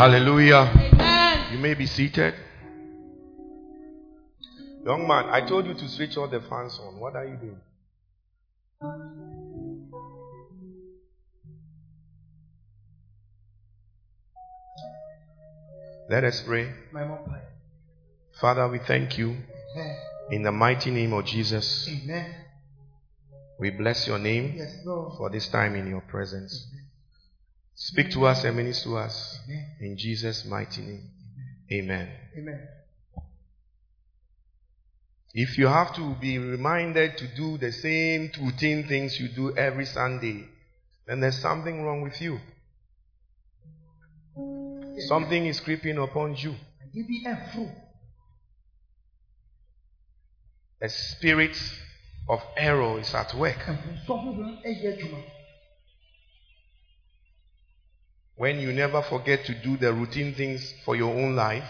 Hallelujah. Amen. You may be seated. Young man, I told you to switch all the fans on. What are you doing? Let us pray. My mom pray. Father, we thank you in the mighty name of Jesus. Amen. We bless your name Yes, Lord. for this time in your presence. Speak to us and minister to us in Jesus' mighty name. Amen. Amen. If you have to be reminded to do the same routine things you do every Sunday, then there's something wrong with you. Something is creeping upon you. Ade bi ɛforo. A spirit of error is at work. When you never forget to do the routine things for your own life,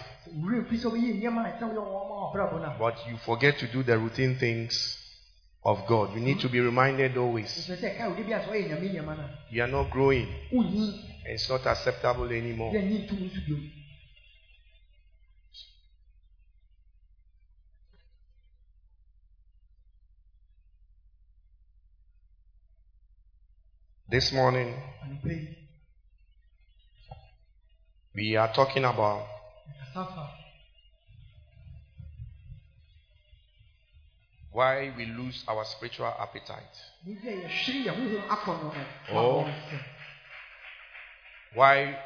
but you forget to do the routine things of God. You need to be reminded always. You are not growing. It's not acceptable anymore. This morning, we are talking about why we lose our spiritual appetite. so. Why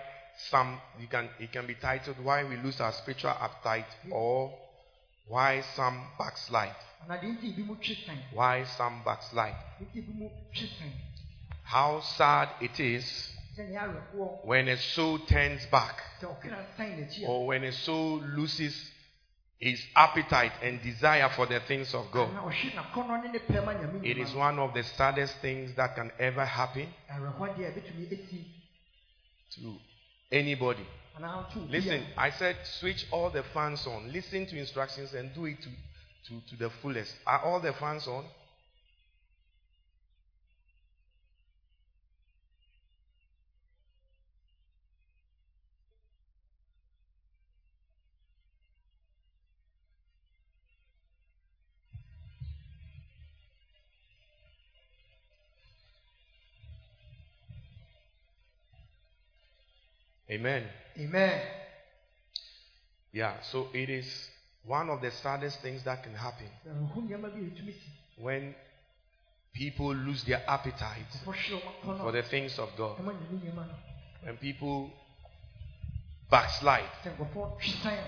some you can it can be titled why we lose our spiritual appetite or why some backslide. Why some backslide. How sad it is when a soul turns back sɛ ɔkra sɛn n'akyi a, or when a soul loses his appetite and desire for the things of God. anaa ɔhwe n'akɔnnɔ ne ne pɛ ma nyame It is one of the saddest things that can ever happen awerɛhoɔ deɛ ɛbɛtumi esi to anybody. anaa nso obi a- Listen, I said switch all the fans on. Listen to instructions and do it to, to, to the fullest. Are all the fans on? Amen. amen Yeah, so it is one of the saddest things that can happen awerɛho nneɛma bi a ɛtumi si when people lose their appetite nkurɔfoɔ hwere wɔn for the things of God. ɛma nyame nneɛma no When people backslide. sɛ nkurɔfoɔ twe sɛn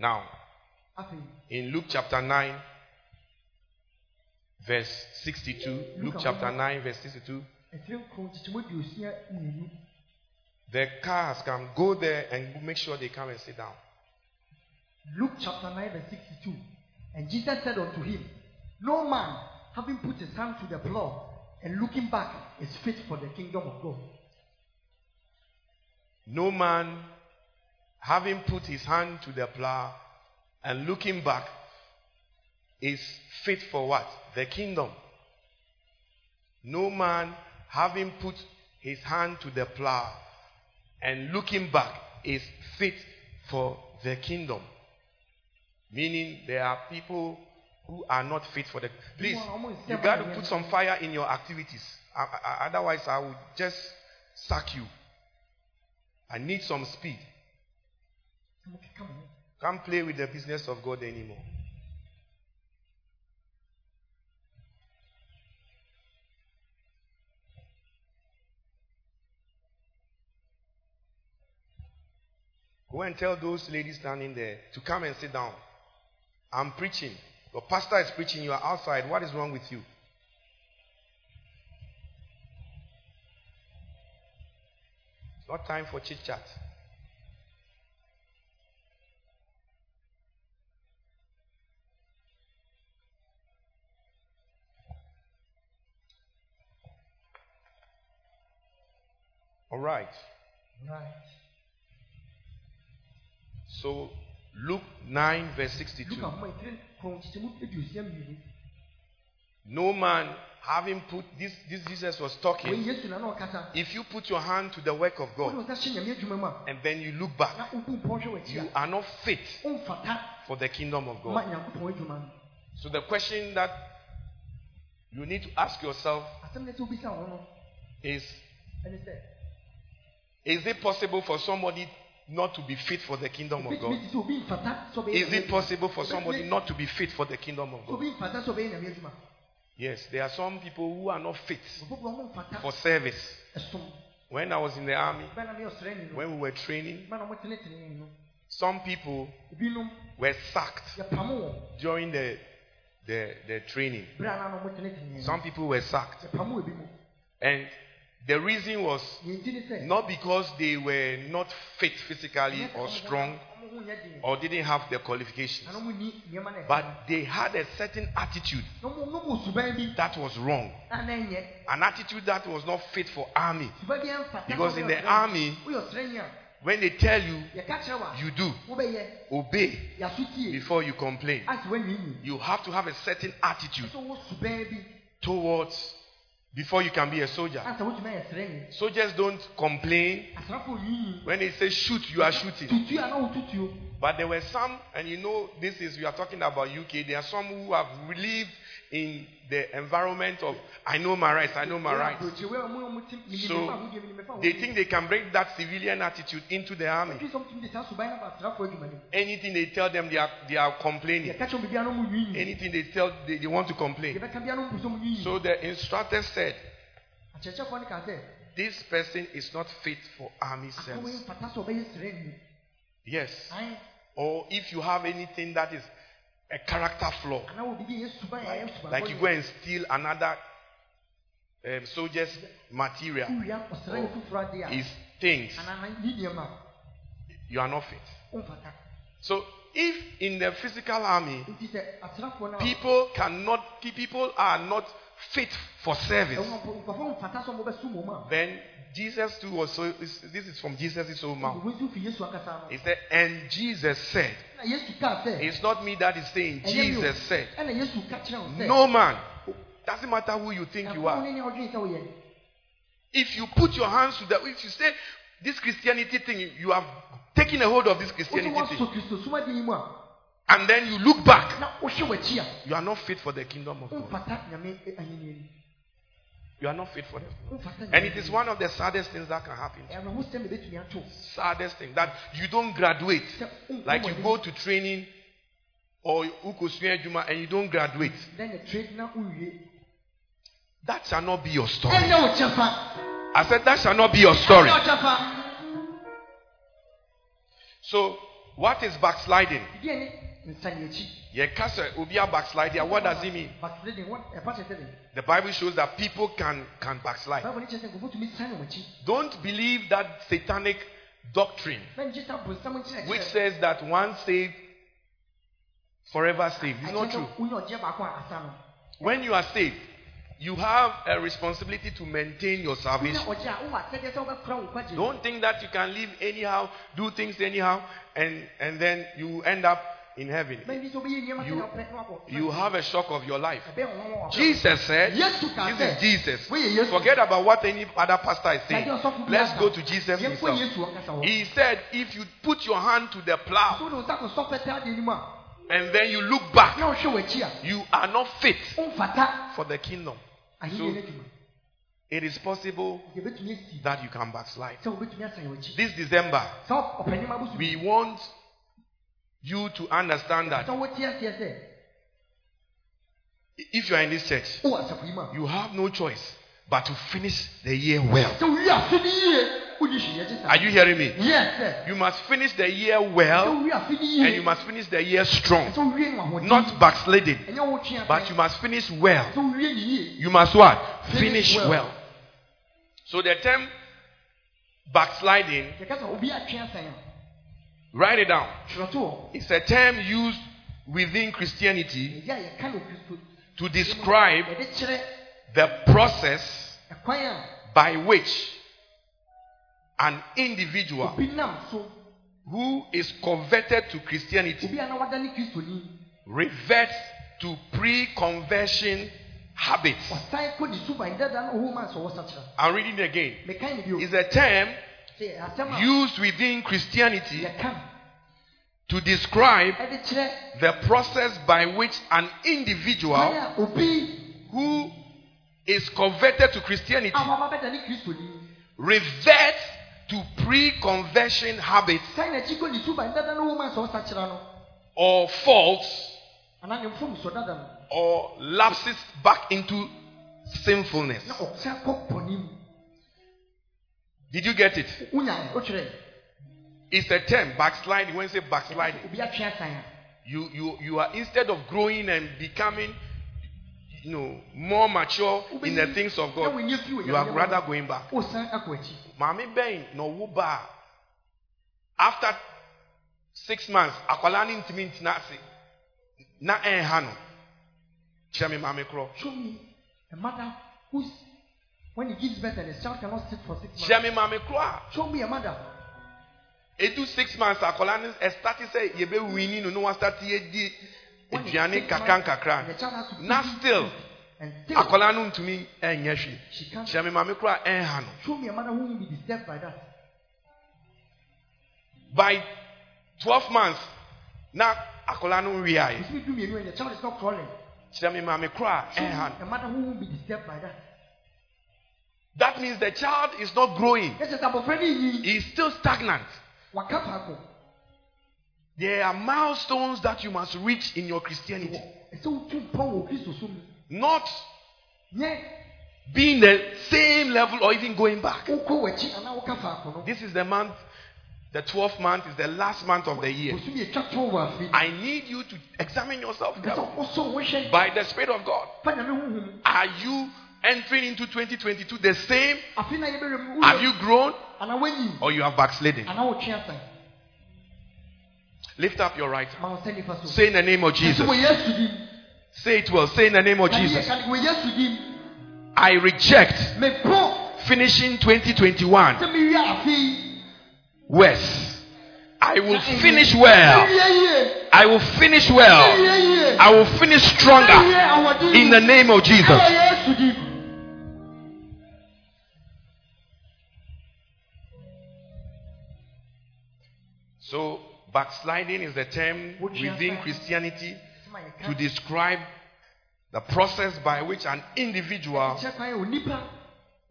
Now, in Luke chapter 9, verse 62, Luke chapter 9, verse 62, the car has come. Go there and make sure they come and sit down. Luke chapter 9 verse 62 and Jesus said unto him no man having put his hand to the plough and looking back is fit for the kingdom of God No man, having put his hand to the plow and looking back, is fit for what? The kingdom. No man, having put his hand to the plow and looking back, is fit for the kingdom. Meaning, there are people who are not fit for the. Please, you got to put some fire in your activities. I- I- Otherwise, I will just sack you. I need some speed. Come play with the business of God anymore. Go and tell those ladies standing there to come and sit down. I'm preaching. Your pastor is preaching. You are outside. What is wrong with you? It's not time for chit chat. All right. Right. So Luke 9, verse 62. ahoma ɛtire nkron kyekyɛmu aduosia mmienu No man having put this, this Jesus was talking. yesu na na ɔkasa If you put your hand to the work of God wo nsa hyɛ nyame adwuma mu a and then you look back, na wobu mpɔ hwɛ w'akyi you are not fit for the kingdom of God. nyankopɔn adwuma no So the question that you need to ask yourself asɛm no sɛ wobisa wo no is Is it possible for somebody not to be fit for the kingdom of God? wobɛtumi te sɛ obi mfata sɛ ɔbɛyɛ Is it possible for somebody not to be fit for the kingdom of God? obi mfata sɛ ɔbɛyɛ nyame adwuma Yes, there are some people who are not fit ɔfoforɔ ɔmo mfata for service. When I was in the army, bɛɛ na meyɛ ɔsrɛni no when we were training, ma na ɔmotenetene no some people were sacked during the, the, the training. berɛ a na na ɔmotenetene no Some people were sacked. yɛpamo ebi mu And the reason was yɛn ti ne sɛ not because they were not fit physically or strong ɔmo ho nyɛ den or didn't have the qualifications, na ɔmo ni nneɛma na ɛka but they had a certain attitude. Na ɔmo na ɔmo suban bi that was wrong. a na ɛnyɛ An attitude that was not fit for army. suban bi ɛmfata Because in the army, woyɛ ɔsrɛni a when they tell you, yɛka kyerɛ wa you do, obey before you complain. You have to have a certain attitude sɛ wo suban bi towards before you can be a soldier. asa wotumi ayɛ srɛni Soldiers don't complain. When they say shoot, you are shooting. Tutu a na wotutuo But there were some, and you know, this is, we are talking about UK, there are some who have lived in the environment of, I know my rights, I know my rights. So, They think they can bring that civilian attitude into the army. Anything they tell them, they are, they are complaining. Anything they tell, they, they want to complain. So the instructor said, This person is not fit for army service. Yes. Or if you have anything that is a character flaw, like you go and steal another um, soldier's material, his things, you are not fit. So if in the physical army, people cannot, people are not fit for service, then Jesus too was so. This is from Jesus' own mouth. He said, and Jesus said, it's not me that is saying. Jesus said, no man. Doesn't matter who you think you are. If you put your hands to that, if you say this Christianity thing, you have taken a hold of this Christianity thing, and then you look back, you are not fit for the kingdom of God. You are not fit for them. And it is one of the saddest things that can happen. Saddest thing that you don't graduate. Like you go to training or and you don't graduate. That shall not be your story. I said that shall not be your story. So, what is backsliding? Ubia eh, backsliding. What does it mean? The Bible shows that people can can backslide. Don't believe that satanic doctrine which says that one saved forever saved. It's not true. When you are saved, you have a responsibility to maintain your salvation. Don't think that you can live anyhow, do things anyhow, and, and then you end up in heaven. You, you have a shock of your life. Jesus said, This is Jesus. Forget about what any other pastor is saying. Let's go to Jesus himself. He said, If you put your hand to the plow and then you look back, you are not fit for the kingdom. So, it is possible that you can backslide. This December, we want you to understand that if you are in this church, you have no choice but to finish the year well. Are you hearing me? Yes, You must finish the year well and you must finish the year strong. Not backsliding, but you must finish well. You must what? Finish well. So the term backsliding, write it down. It's a term used within Christianity to describe the process by which an individual who is converted to Christianity reverts to pre conversion habits. wasan kɔ ne suban dada no ɔwɔ ma sɛ ɔwɔ sakyera I'm reading it again. It's a term sɛ asɛm a used within Christianity to describe the process by which an individual who is converted to Christianity a wama bɛda ne kristoni reverts to pre-conversion habits san n'akyi kɔ ne suban dada no ɔwɔ ma sɛ ɔsakyera no. or faults anaa ne mfomso dada no. or lapses back into sinfulness. na ɔsan kɔ bɔne mu Did you get it? It's a term, backsliding. When you say backsliding, you, you, you are instead of growing and becoming you know more mature in the things of God, wɔnyɛ fi wɔ you are rather going back. wosan akɔ akyi Maame bɛn na ɔwo ba a, after six months akwalaa ne ntumi ntena na no kyerɛ me maame korɔ. Show me a mother who's when he gives birth and his child cannot sit for six months. Kyerɛ me maame korɔ a show me a mother. Edu six months akwalaa no ɛstati sɛ yɛbɛwini no na wastate yɛdi when he's aduane six kakra months, nkakra and the child has to na feed him still and still akwalaa no ntumi ɛnyɛ hwee she can't kyerɛ me maame korɔ a ɛnha no show me a mother who will be disturbed by that. By twelve months na akwalaa no nwie you ayɛ see me do me and the child is not crawling kyerɛ me maame korɔ a show me ɛnha no a mother who will be disturbed by that that means the child is not growing. Yes sɛ abɔfra ne yi he is still stagnant. there are milestones that you must reach in your christianity. Ɛsɛ wotu mpɔn wɔ kristo so mu not being the same level or even going back. Wokɔ w'akyi anaa woka faako no this is the month the 12th month is the last month of the year. Bosom yɛ twa to wɔ afi i need you to examine yourself ɛsɛ carefully. wosɔ wohwɛ by the spirit of god. Fa nyame honhom are you entering into 2022 the same. Afi na yɛbɛrɛ mu have you grown? Or you have backslidden? Anaa wotwe asan lift up your right hand. Ma wo nsa nifa so. Say in the name of jesus. Wɔ yesu dim say it well. Say in the name of jesus. Ka wɔ yesu dim i reject finishing 2021 sɛ mewie afi worse. I will finish well. I will finish well. I will finish stronger. In the name of Jesus. So, backsliding is the term within Christianity Ɛsɛ ma yɛka to describe the process by which an individual kyerɛ kwan yɛ onipa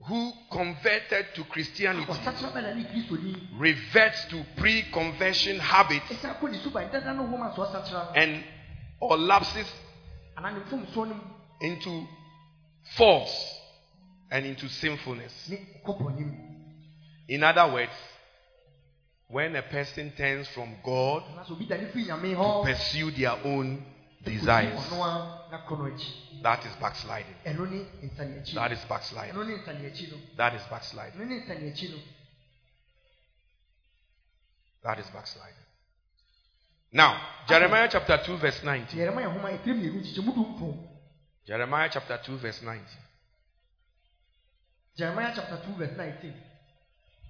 who converted to Christianity ɔsakyerɛ bɛda ne kristoni reverts to pre conversion habits ɛsɛ akɔ ne suban dada no hom a sɛ ɔsakyerɛ no and or lapses anaa ne mfomsoɔ into false and into sinfulness. ne kɔ bɔne mu In other words, when a person turns from God anaasɛ obi da ne firi nyame hɔ pursue their own desires. ɔno a na kɔ no akyi That is backsliding. ɛno ne nsaneakyi That is backsliding. ɛno ne nsaneakyi no That is backsliding. ɛno ne nsaneakyi no That is backsliding. Now, Jeremiah chapter 2, verse 19. yeremia nhoma ɛtiri mmienu nkyekyɛmu du mpɔn Jeremiah chapter 2, verse 19. Jeremiah chapter 2, verse 19.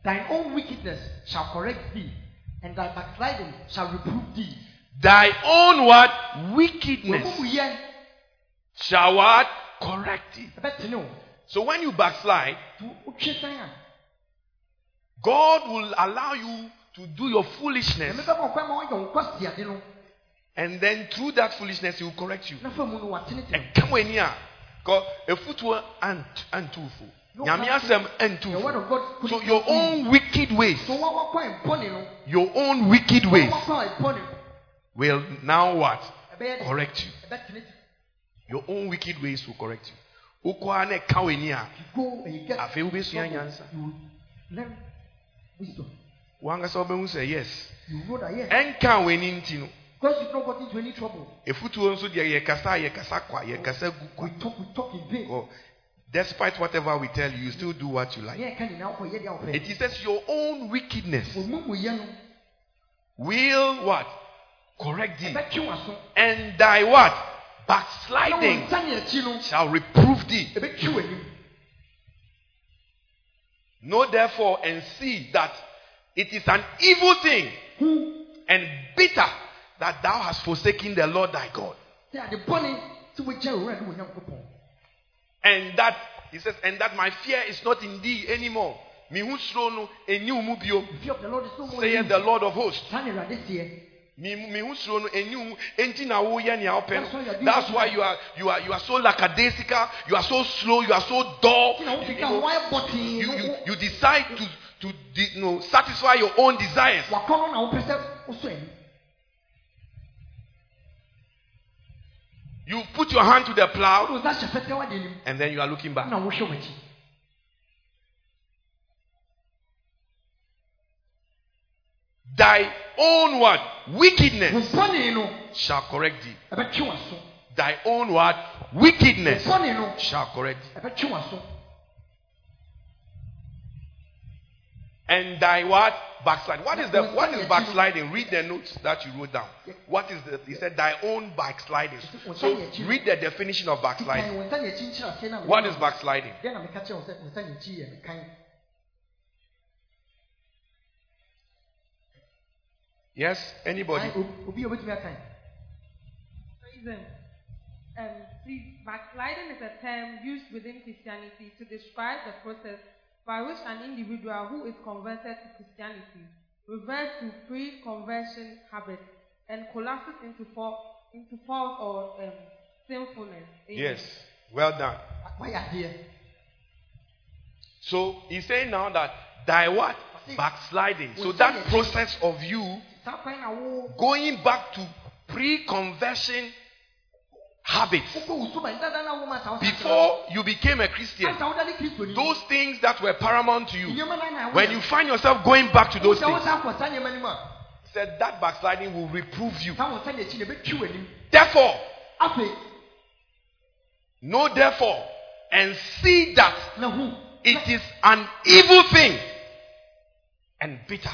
Thine own wickedness shall correct thee, and thy backsliding shall reprove thee. Thy own what? Wickedness shall what? Correct thee. So when you backslide, God will allow you to do your foolishness. mebɛma ɔkwan ma woayɛ wo nkɔsiade no, And then through that foolishness, He will correct you. na fa mu no watenetene. ɛka wɔ ani a ant antufo nyame asɛm The word antufo of God couldn't so your own wicked ways. So what wakwan bɔne no, your own wicked ways will now what? Correct you. Your own wicked ways will correct you. Wokɔa na ɛka wɔ ani a You go and you get afei wobɛsua nyansa. You will learn wisdom. wankasa wobɛhu sɛ yes. Ɛnka wɔ ani nti no. Because you've not got into any trouble. efutuo nso deɛ yɛkasa a yɛkasa kwa yɛkasa gu kwa. We talk, we talk in vain. Oh, despite whatever we tell you you still do what you like. It is says your own wickedness will what? Correct thee. And thy what? Backsliding shall reprove thee. Know therefore and see that it is an evil thing and bitter that thou hast forsaken the lord thy god And that, he says, and that my fear is not in thee anymore. Me hu suro no wo mu bio, The fear of the Lord is no more. saith the Lord of hosts. Saa na Awurade seɛ. Me me hu suro no eni mu, enti na woyɛ nea wopɛ That's why you are no. That's why you are you are you are so lackadaisical, you are so slow, you are so dull. Ti na wo You, know, ho ayɛ bɔtee you, you, you decide to to you know, satisfy your own desires. You put your hand to the plow Wode wo nsa hyɛ fɛtɛw ade anim. and then you are looking back. Na wohwɛ w'akyi. Thy own word, Wickedness shall correct thee. Thy own word, Wickedness shall correct thee. And thy what? Backslide. What is the what is backsliding? Read the notes that you wrote down. What is the he said thy own backsliding. So read the definition of backsliding. wo nsa na akyi nkyerɛ aseɛ na What is backsliding? Deɛ na meka kyerɛ wo sɛ wo nsa na akyi yɛ mekan. Yes? Anybody? Kan, ob- Obi a obetumi akan. Reason. Um, please, backsliding is a term used within Christianity to describe the process by which an individual who is converted to Christianity reverts to pre-conversion habits and collapses into, fa- into false or um, sinfulness. Amen. Yes. Well done. Wayɛ adeɛ. So he's saying now that thy what? Backsliding. So that process of you Saa kwan na wo going back to pre-conversion habits wokɔ wo so ba dada na wo ma saa wo sa kyerɛ. before you became a Christian. Ansa woda ne Kristo ni. Those things that were paramount to you. Nneɛma na na When you find yourself going back to those things, sa kɔ saa nneɛma no mu a, he said that backsliding will reprove you. saa wo nsa na akyi na ɛbɛtwi w'anim. Therefore, know therefore and see that it is an evil thing and bitter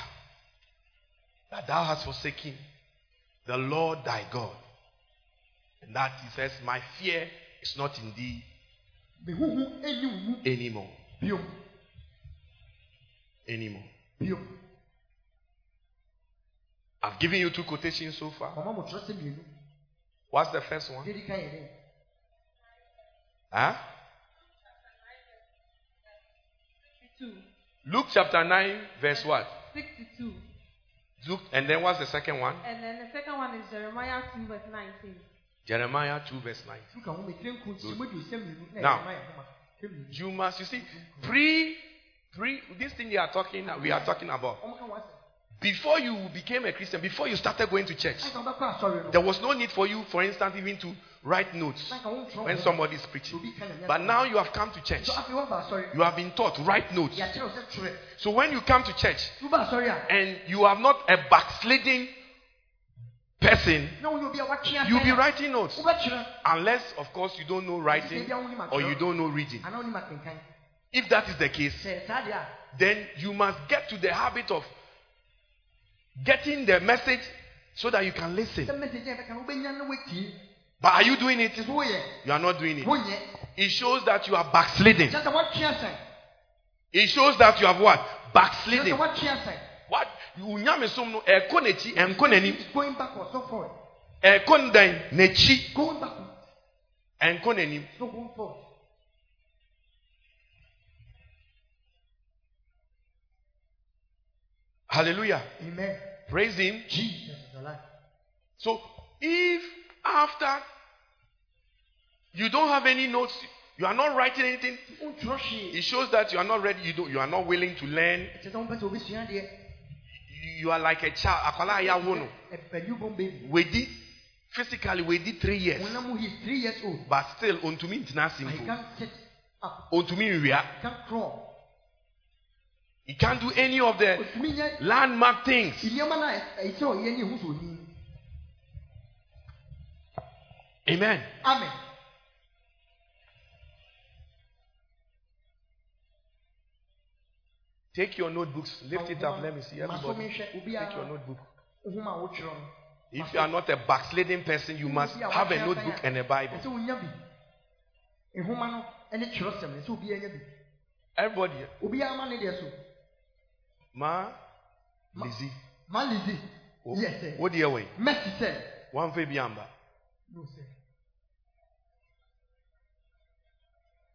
that thou hast forsaken the Lord thy God. And that he says, My fear is not in thee Mehuhu ɛnni wo mu anymore. Anymore. I've given you two quotations so far. Mama mo kyerɛ sɛ mmienu. What's the first one? Deɛ di kan yɛ dɛ. Huh? Luke chapter 9, verse what? 62. Luke, and then what's the second one? And then the second one is Jeremiah 2 verse 19. Jeremiah 2, verse 9. Luka ho metire nko nkyɛn mu aduosia mmienu na Now. You must, you see, pre, pre, this thing they are talking, we are talking about. Before you became a Christian, before you started going to church, there was no need for you, for instance, even to write notes when somebody is preaching. But now you have come to church. You have been taught, write notes. So when you come to church and you are not a backsliding person, Na wɔn yɛ obi a watwe asɛn. you'll be writing notes. Unless, of course, you don't know writing or you don't know reading. Anaa onim akenkan. If that is the case, Sɛ saa deɛ a. then you must get to the habit of getting the message so that you can listen. Sɛ message a yɛbɛka no wobɛnya na woatie. But are you doing it? Nti so woyɛ. You are not doing it. It shows that you are backsliding. Kyerɛ sɛ watwe asɛn. It shows that you have what? Backsliding. What? Unyamesom no ɛkɔ n'akyi ɛnkɔ n'anim going backwards, not forward. ɛkɔ n'dan n'akyi Going backwards, ɛnkɔ n'anim. not going forward. Hallelujah. Amen. Praise Him. Jesus is alive. So if after you don't have any notes, you are not writing anything, it shows that you are not ready. You don't. You are not willing to learn. You are like a child. Akwala ya wono. A- a newborn baby. Wedi physically wedi three years, he is three years old. but still ontumi ntena And he simple. can't sit up. Ontumi nwia. He can't crawl. He can't do any of the landmark things. nneɛma no Take your notebooks. Lift it up. Let me see everybody. Take your notebook. nhoma a wotwerɛ no. If you are not a backsliding person, you must have a notebook and a Bible. Ɛsɛ wonya bi. Nhoma no ne twerɛsɛm no ɛsɛ obiara nya bi. Everybody, ma Lizzie, Ma Lizzie. Yes, sir. what do you way? Mercy sɛ. One for Biamba. No sir.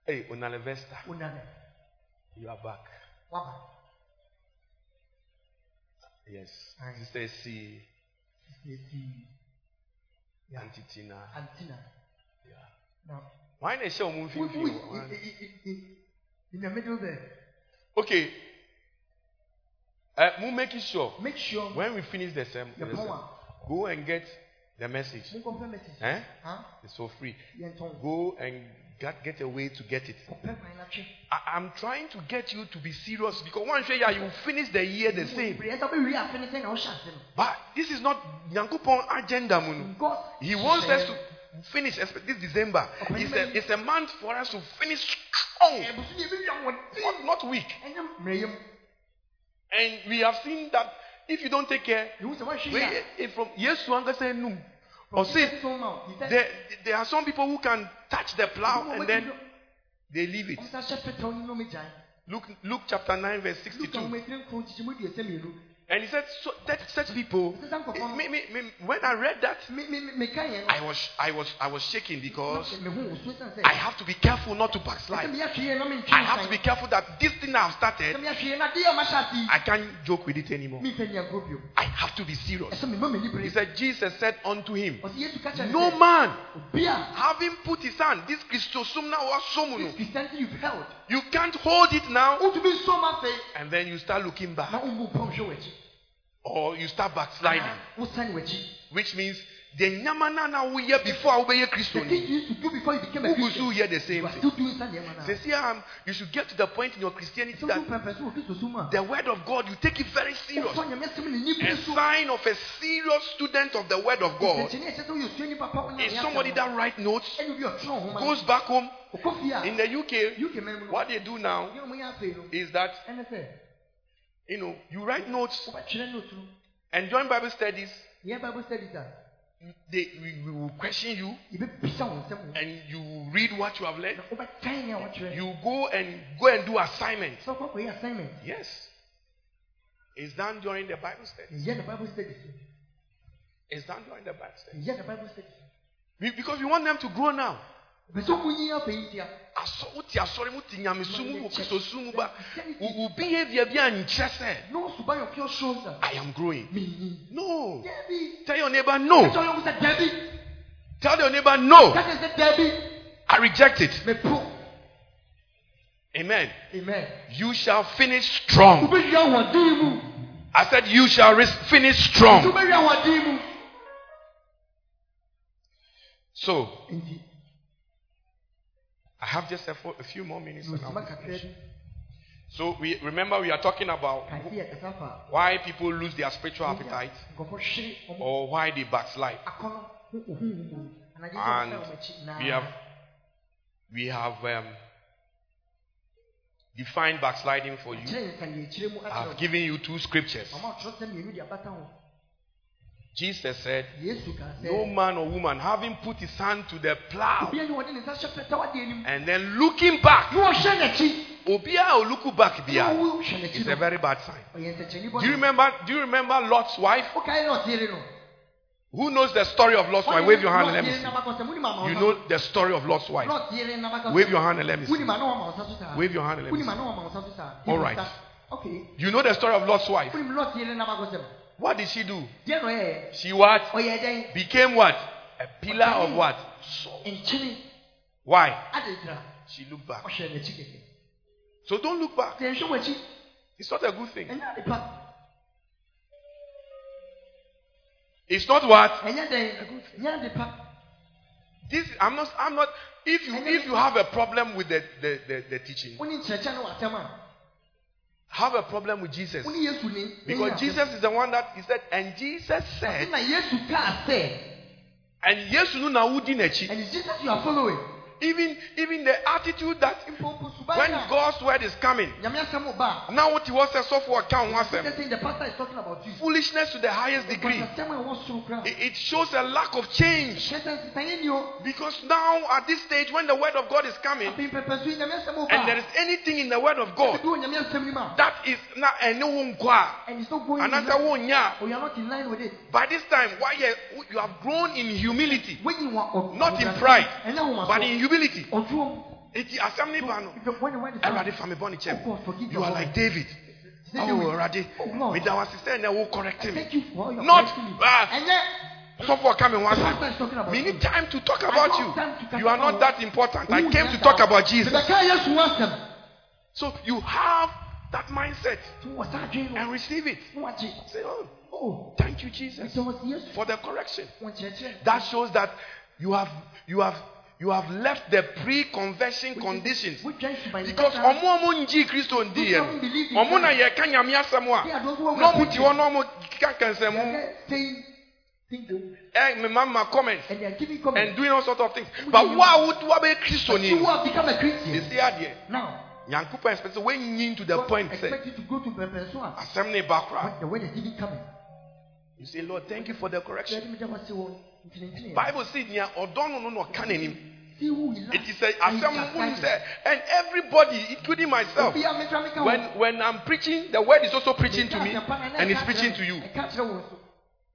Hey, Unalevesta, wonane you are back. Waba Yes. Aye. Sister C, esi Yeah. Auntie Tina. antina Yeah. now Why not show me who, who feel in, the middle there Okay. Uh, we'll make it sure make sure when we finish the sermon, the sermon, go and get the message. mo confirm message Eh? huh It's so free. tɔn Go and get, get a way to get it. kɔpɛ kwan na twɛ I, I'm trying to get you to be serious because one day you finish the year the same. yɛn sɛ ɔbɛwie afe ne sɛ na ɔhyɛ ase no But this is not Yankupon agenda, Munu. He wants us to finish this December. It's a, it's a month for us to finish strong, ɛbusu ni ebi wi awɔ not, not weak. yam And we have seen that if you don't take care, yehu sɛ wɔahwɛ we, yi a eh, from yes to Num. Or see, the so he said there, there are some people who can touch the plow and then they leave it. ɔmsa hyɛ pɛtɛw ne nom gyan Luke, Luke chapter 9, verse 62. Wɔn etiri nkron kyikyɛ mu deɛ mmienu And he said, so, that such people, me, me, me, when I read that, I was, I was, I was shaking because me ho osu san sɛ I have to be careful not to backslide. me ahwɛ yɛn na me ntwi I have to be careful that this thing I've started, me ahwɛ yɛn na de yɛ ɔma hyɛ ase yi I can't joke with it anymore. me nfɛ nia nkuro bio I have to be serious. ɛsɛ me ma m'ani He said, Jesus said unto him, ɔsɛ yesu ka kyerɛ No man, having put his hand, this Christosum now someone, christianity you can't hold it now, wotumi nso ma afei and then you start looking back, wombu pɔn hwɛ w'akyi or you start backsliding, which means the nyamana na we hear before I obey Christo. the thing you used to do before you became a Who christian will hear the you same are thing? still doing some nneɛma na They say um, you should get to the point in your Christianity that wodu pɛpɛ so wɔ kristo som a the word of God you take it very serious. wofa nyame asɛm ne nni A sign of a serious student of the word of God. Nsɛnkyerɛnne a ɛhyɛ sɛ woyɛ osuani papa wo is somebody that write notes, ɛne obi a ɔtwerɛ ɔhoma goes back home. a In the UK, uk man mu no what they do now deɛ ɔmo yɛ afei no is that you know you write notes no and during Bible studies, yɛ bible studies a they we, will question you yɛbɛbisa wo nsɛm ho and you will read what you have learned. na wobɛkan nea wɔtwerɛ You go and go and do assignments. sɛ wokɔ akɔyɛ assignment Yes, it's done during the Bible study. yɛyɛ the bible studies It's done during the Bible study yɛyɛ the bible studies We- because we want them to grow now. Bɛ sɛ afei ntia Asɔ- wote asɔre mu te nyamesu mu wɔ kristosu mu ba wo behavior bi ankyerɛ sɛ na ɔsuba yɛ ɔkɛ ɔsoro sa I am growing. No. Tell your neighbor no. ɔyɛ wo sɛ dabi Tell your neighbor no. ka kyerɛ sɛ dabi I reject it. Amen. amen You shall finish strong. wobɛwie ahoɔden mu I said you shall finish strong. wobɛwie ahoɔden mu So I have just a, a few more minutes. and I'll nosuma be kakra finished. bi So we remember we are talking about kae sɛ yɛkasa fa why people lose their spiritual appetite nkɔfɔ hwere ɔmo or why they backslide. akɔnɔ ho ohun mu anagye sɛ And ɔsɛ ɔmo akyi na we have we have um, defined backsliding for you. kyerɛ nsanyɛkyerɛ mu I've given you two scriptures. ɔmo atwerɛ sɛ mmienu de abata ho Jesus said, No man or woman having put his hand to the plow obia ne wɔde ne nsa hyɛ pɛtɛw adeɛ anim and then looking back, na wɔhwɛ n'akyi Obia or look back na bia wɔhwɛ n'akyi is no a very bad sign. ɔyɛ nsɛnkyerɛnne bɔ Do you remember? Do you remember Lot's wife? wokae na ɔteere no Who knows the story of Lot's wife? Wave your hand and let me see. n'abakɔsɛm, wonim ama You know the story of Lot's wife. Wave your hand and let me see. wonim a na wɔama wo nsa so saa Wave your hand and let me see. na wɔama wo nsa so saa All right. okay You know the story of Lot's wife. Wonim lɔɔteere n'abakɔsɛm What did she do? ɔyɛɛ She what? dɛn Became what? A pillar of what? Salt. Why? She looked back. kɛkɛ So don't look back. sɛ nhwɛ w'akyi It's not a good thing. ɛnyɛ ade pa It's not what? ɛnyɛ dɛn ɛnyɛ ade pa This I'm not I'm not if you if you have a problem with the, the, the, the teaching, wone nkyerɛkyerɛ no w'asɛm a have a problem with Jesus. wone yesu ni Because Jesus is the one that he said, and Jesus said, na yesu kaa sɛ and yes, no na wudi and it's jesus you are following Even even the attitude that when God's word is coming, now what he was a software count a was the pastor is talking about foolishness to the highest degree. A It, it shows a lack of change. Because now at this stage, when the word of God is coming, so and there is anything in the word of God that is not any kwa, and it's not going in another are not in line with it By this time, why you, have grown in humility, Not in pride, but in humility. Ɔdwoɔ Eti asɛm ne ba no. If you- when when the Awurade fa me bɔ ne Oh kyɛm. You are like David. Oh Awurade, meda wo ase sɛ ɛnɛ wo correct me. Thank you for all your Not correcting me. And yet, sɔfo ɔka me ho the pastor asɛm. is talking about We need time to talk about don't have time to you. You are not that important. I came to talk about Jesus. Rebecca, yes, who asked them? So you have that mindset Who was that and receive it. Who was it? Say, oh, Oh, thank you, Jesus, it was yes. for the correction. That shows that you have you have you have left the pre-conversion conditions. Which church by the Because ọmọ ọmọ nji kristo ndi Those yẹ who believe in ọmọ na yẹ ka nyame are a those who are na ọmọ ti hɔ na ọmọ kika They're saying things they- ẹ eh, mi ma ma comment and they are giving comments. and doing all sorts of things. But wo a wotu wa bɛ kristo But ni you who have become a Christian. Esi adeɛ now. nyankopɔn expect sɛ wenyin to the point expect you to go to the person asɛm ne ba kora when the when the giving coming. you say lord thank you for the correction Let me just say one. Ntini, ntini. bible say nea ɔdɔ no na ɔka n'anim See who he loves. it is sɛ and he asɛm no wonu chastises. sɛ and everybody including myself Obi a metra meka wo. when when i'm preaching the word is also preaching to me asɛmpa na ɛna and it's preaching to you Ɛka kyerɛ wo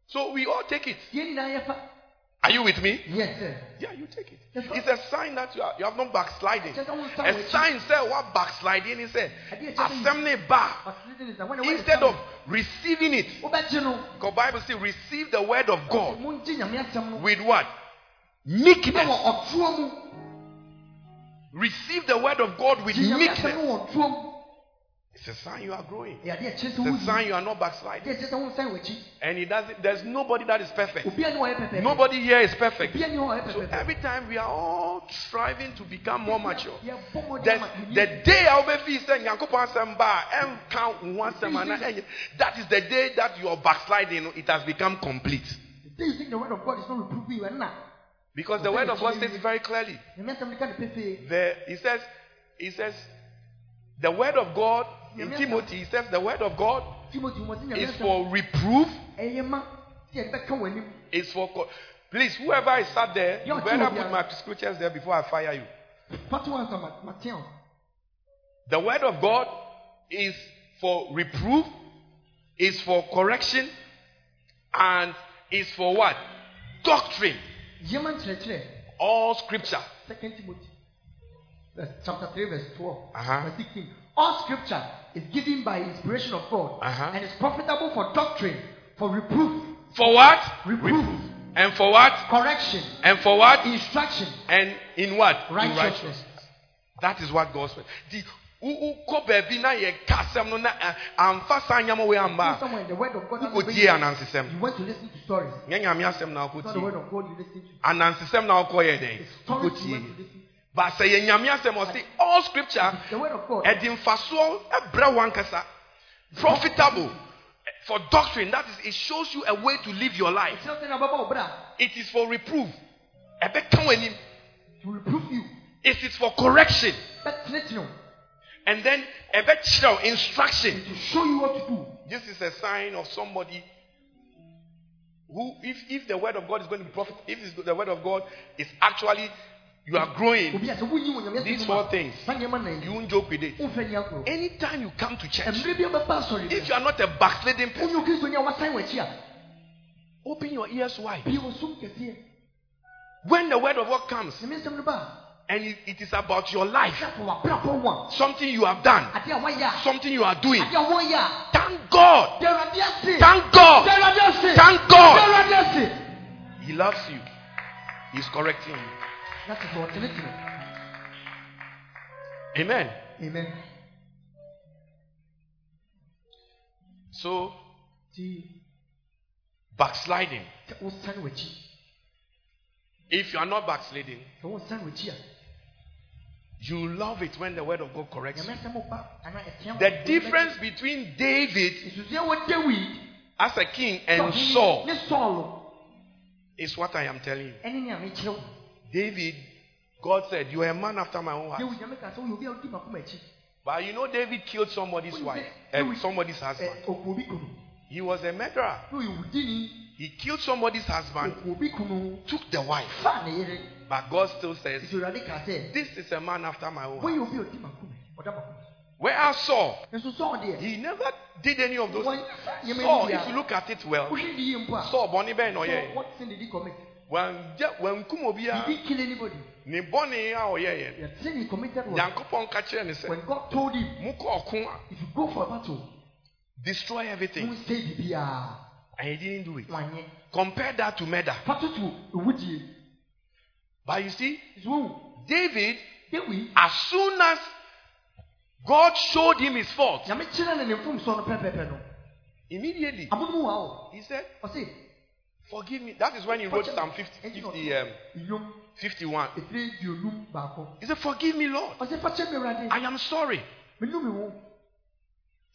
so. we all take it Yɛn nyinaa yɛfa. Are you with me? Yes, sir. yeah you take it. Yes, it's a sign that you, are, you have not backsliding. Kyerɛ sɛ wo nsa wɔ a sign sɛ what backsliding is sɛ Adeɛ kyerɛ sɛ asɛm ne ba But listen is that when the word is instead of receiving it. Because bible say receive the word of god. Mongye Nyame asɛm no. with what? Meekness. Wɔ ɔtoɔ mu. receive the word of god with meekness no wɔ ɔtoɔ mu. It's a sign you are growing. Ɛyɛ adeɛ kyerɛ sɛ it's a sign you are not backsliding. Adeɛ kyerɛ sɛ wo nsa wɔ akyi. and it doesn't there's nobody that is perfect. Obiara ni hɔ nobody here is perfect. Obiara ni hɔ yɛ so every time we are all striving to become more mature Yɛbɔ the, ama yɛni- the day a wobɛfii sɛ nyankopɔn asɛm ba a ɛnka wo ho asɛm ana? That is the day that your backsliding. It has become complete. You think the word of God is not reproving you, ɛnna. because the word of god states very clearly. Nyame asɛm no ka ne pefee. the he says he says the word of god in timothy he says the word of god Timothy, mo ti Nyame is for reproof ɛyɛ ma sɛ yɛde bɛka wɔ anim. is for co- please whoever is sat there you better put my scriptures there before i fire you Fa one Matthew. The word of God is for reproof, is for correction, and is for what? Doctrine. All scripture. Second Timothy. Chapter 3, verse 12. Uh-huh. Verse 16. All scripture is given by inspiration of God Uh-huh. and is profitable for doctrine, for reproof, For what? reproof, And for what? correction, And for what? instruction, And in what? In righteousness. That is what God said. The wokɔ baabi na yɛka asɛm no na amfa saa nyama wei amba Somewhere in the word of God, wokɔtie anansesɛm you want to listen to stories. nyɛ nyame asɛm na It's not the word wokɔtie of God you listen to. anansesɛm na wokɔyɛ dɛn stories you want wokɔtie to listen to. but sɛ yɛ nyame asɛm ɔse all scripture The word of God. ɛde mfasoɔ ɛbrɛ wankasa profitable for doctrine that is it shows you a way to live your life It's something about Obra it is for reproof ɛbɛka w'anim to reprove you. it is for correction But let you know, and then ɛbɛkyerɛw instruction to show you what to do. this is a sign of somebody who if if the word of god is going to be profit if the word of god is actually you are growing Obi a sɛ wonyi wɔ Nyame these four things fa nneɛma nan you won't joke with it Womfa ni agorɔ. anytime you come to church Mmerɛ bi a bɛba asɔre if you are not a backsliding person wonyɛ Kristoni a wasan w'akyi a, open your ears wide bie wɔ som kɛseɛ. when the word of God comes Nyame asɛm no ba and it, it is about your life, a, sɛ w'abrabɔ ho a, something you have done, adeɛ a woayɛ a, something you are doing, adeɛ a woyɛ a, thank God. da Awurade ase. Thank God. Thank God. He loves you. He's correcting you. Na sɛ sɛ ɔtenetene. Amen. Amen. So, backsliding. sɛ wosan w'akyi, If you are not backsliding, sɛ wosan w'akyi a, you love it when the word of God corrects you. Nyame asɛm ba anaa ɛteɛ The difference between David Nsusuɛ wɔ Dawid as a king and ɔhene Saul ne Saul is what I am telling you. Ɛne nea mekyerɛ wo. David, God said, You are a man after my own heart. Dawid Nyame ka sɛ woyɛ obi a wodi m'akoma akyi. But you know, David killed somebody's wife and eh, somebody's husband. Eh, Ɛ, ɔku obi kunu. He was a murderer. Na ɔyɛ wudini, He killed somebody's husband, ɔku obi kunu, took the wife. fa ne yere. But God still says, This is a man after my own heart. woyɛ obi a ɔdi m'akoma, ɔda m'akoma. Whereas Saul, Nso Saul deɛ, he never did any of those things. Saul, if you look at it well, wohwɛ ne yie mpo a, Saul, Bonnie Ben, Saul, Oye, what sin did he commit? He didn't kill anybody. ne bɔne a ɔyɛyɛ he committed was nyankopɔn ka kyerɛ ne sɛ when God told him, mokɔ ɔko a if you go for a battle, destroy everything. don't say the beer. and he didn't do it. Compare that to murder. Battle to Woody. but you see david as soon as god showed him his fault immediately wa he said forgive me that is when he wrote psalm 50, 50 um, 51 efiri duonum baako. he said forgive me lord Ɔse, fa kyɛ me Awurade. i am sorry Menu me wo.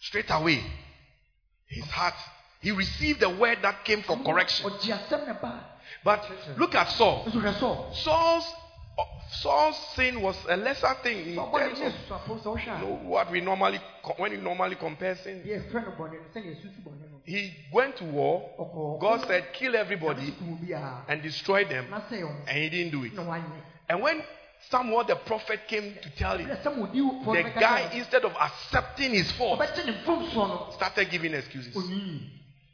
straight away his heart he received the word that came for correction Ɔgye asɛm na ba. but look at saul Nso hwɛ sɔ. saul's saul's sin was a lesser thing in terms of you know, what we normally when you normally compare sin Deɛ fɛ no bɔne no sɛdeɛ susu bɔne no. he went to war. God said kill everybody and destroy them. Ɔmo. and he didn't do it. and when samuel the prophet came to tell him Ɛbrɛ sɛ mo di fɔ the guy instead of accepting his fault ɔbɛkyɛ ne mfom so no. started giving excuses.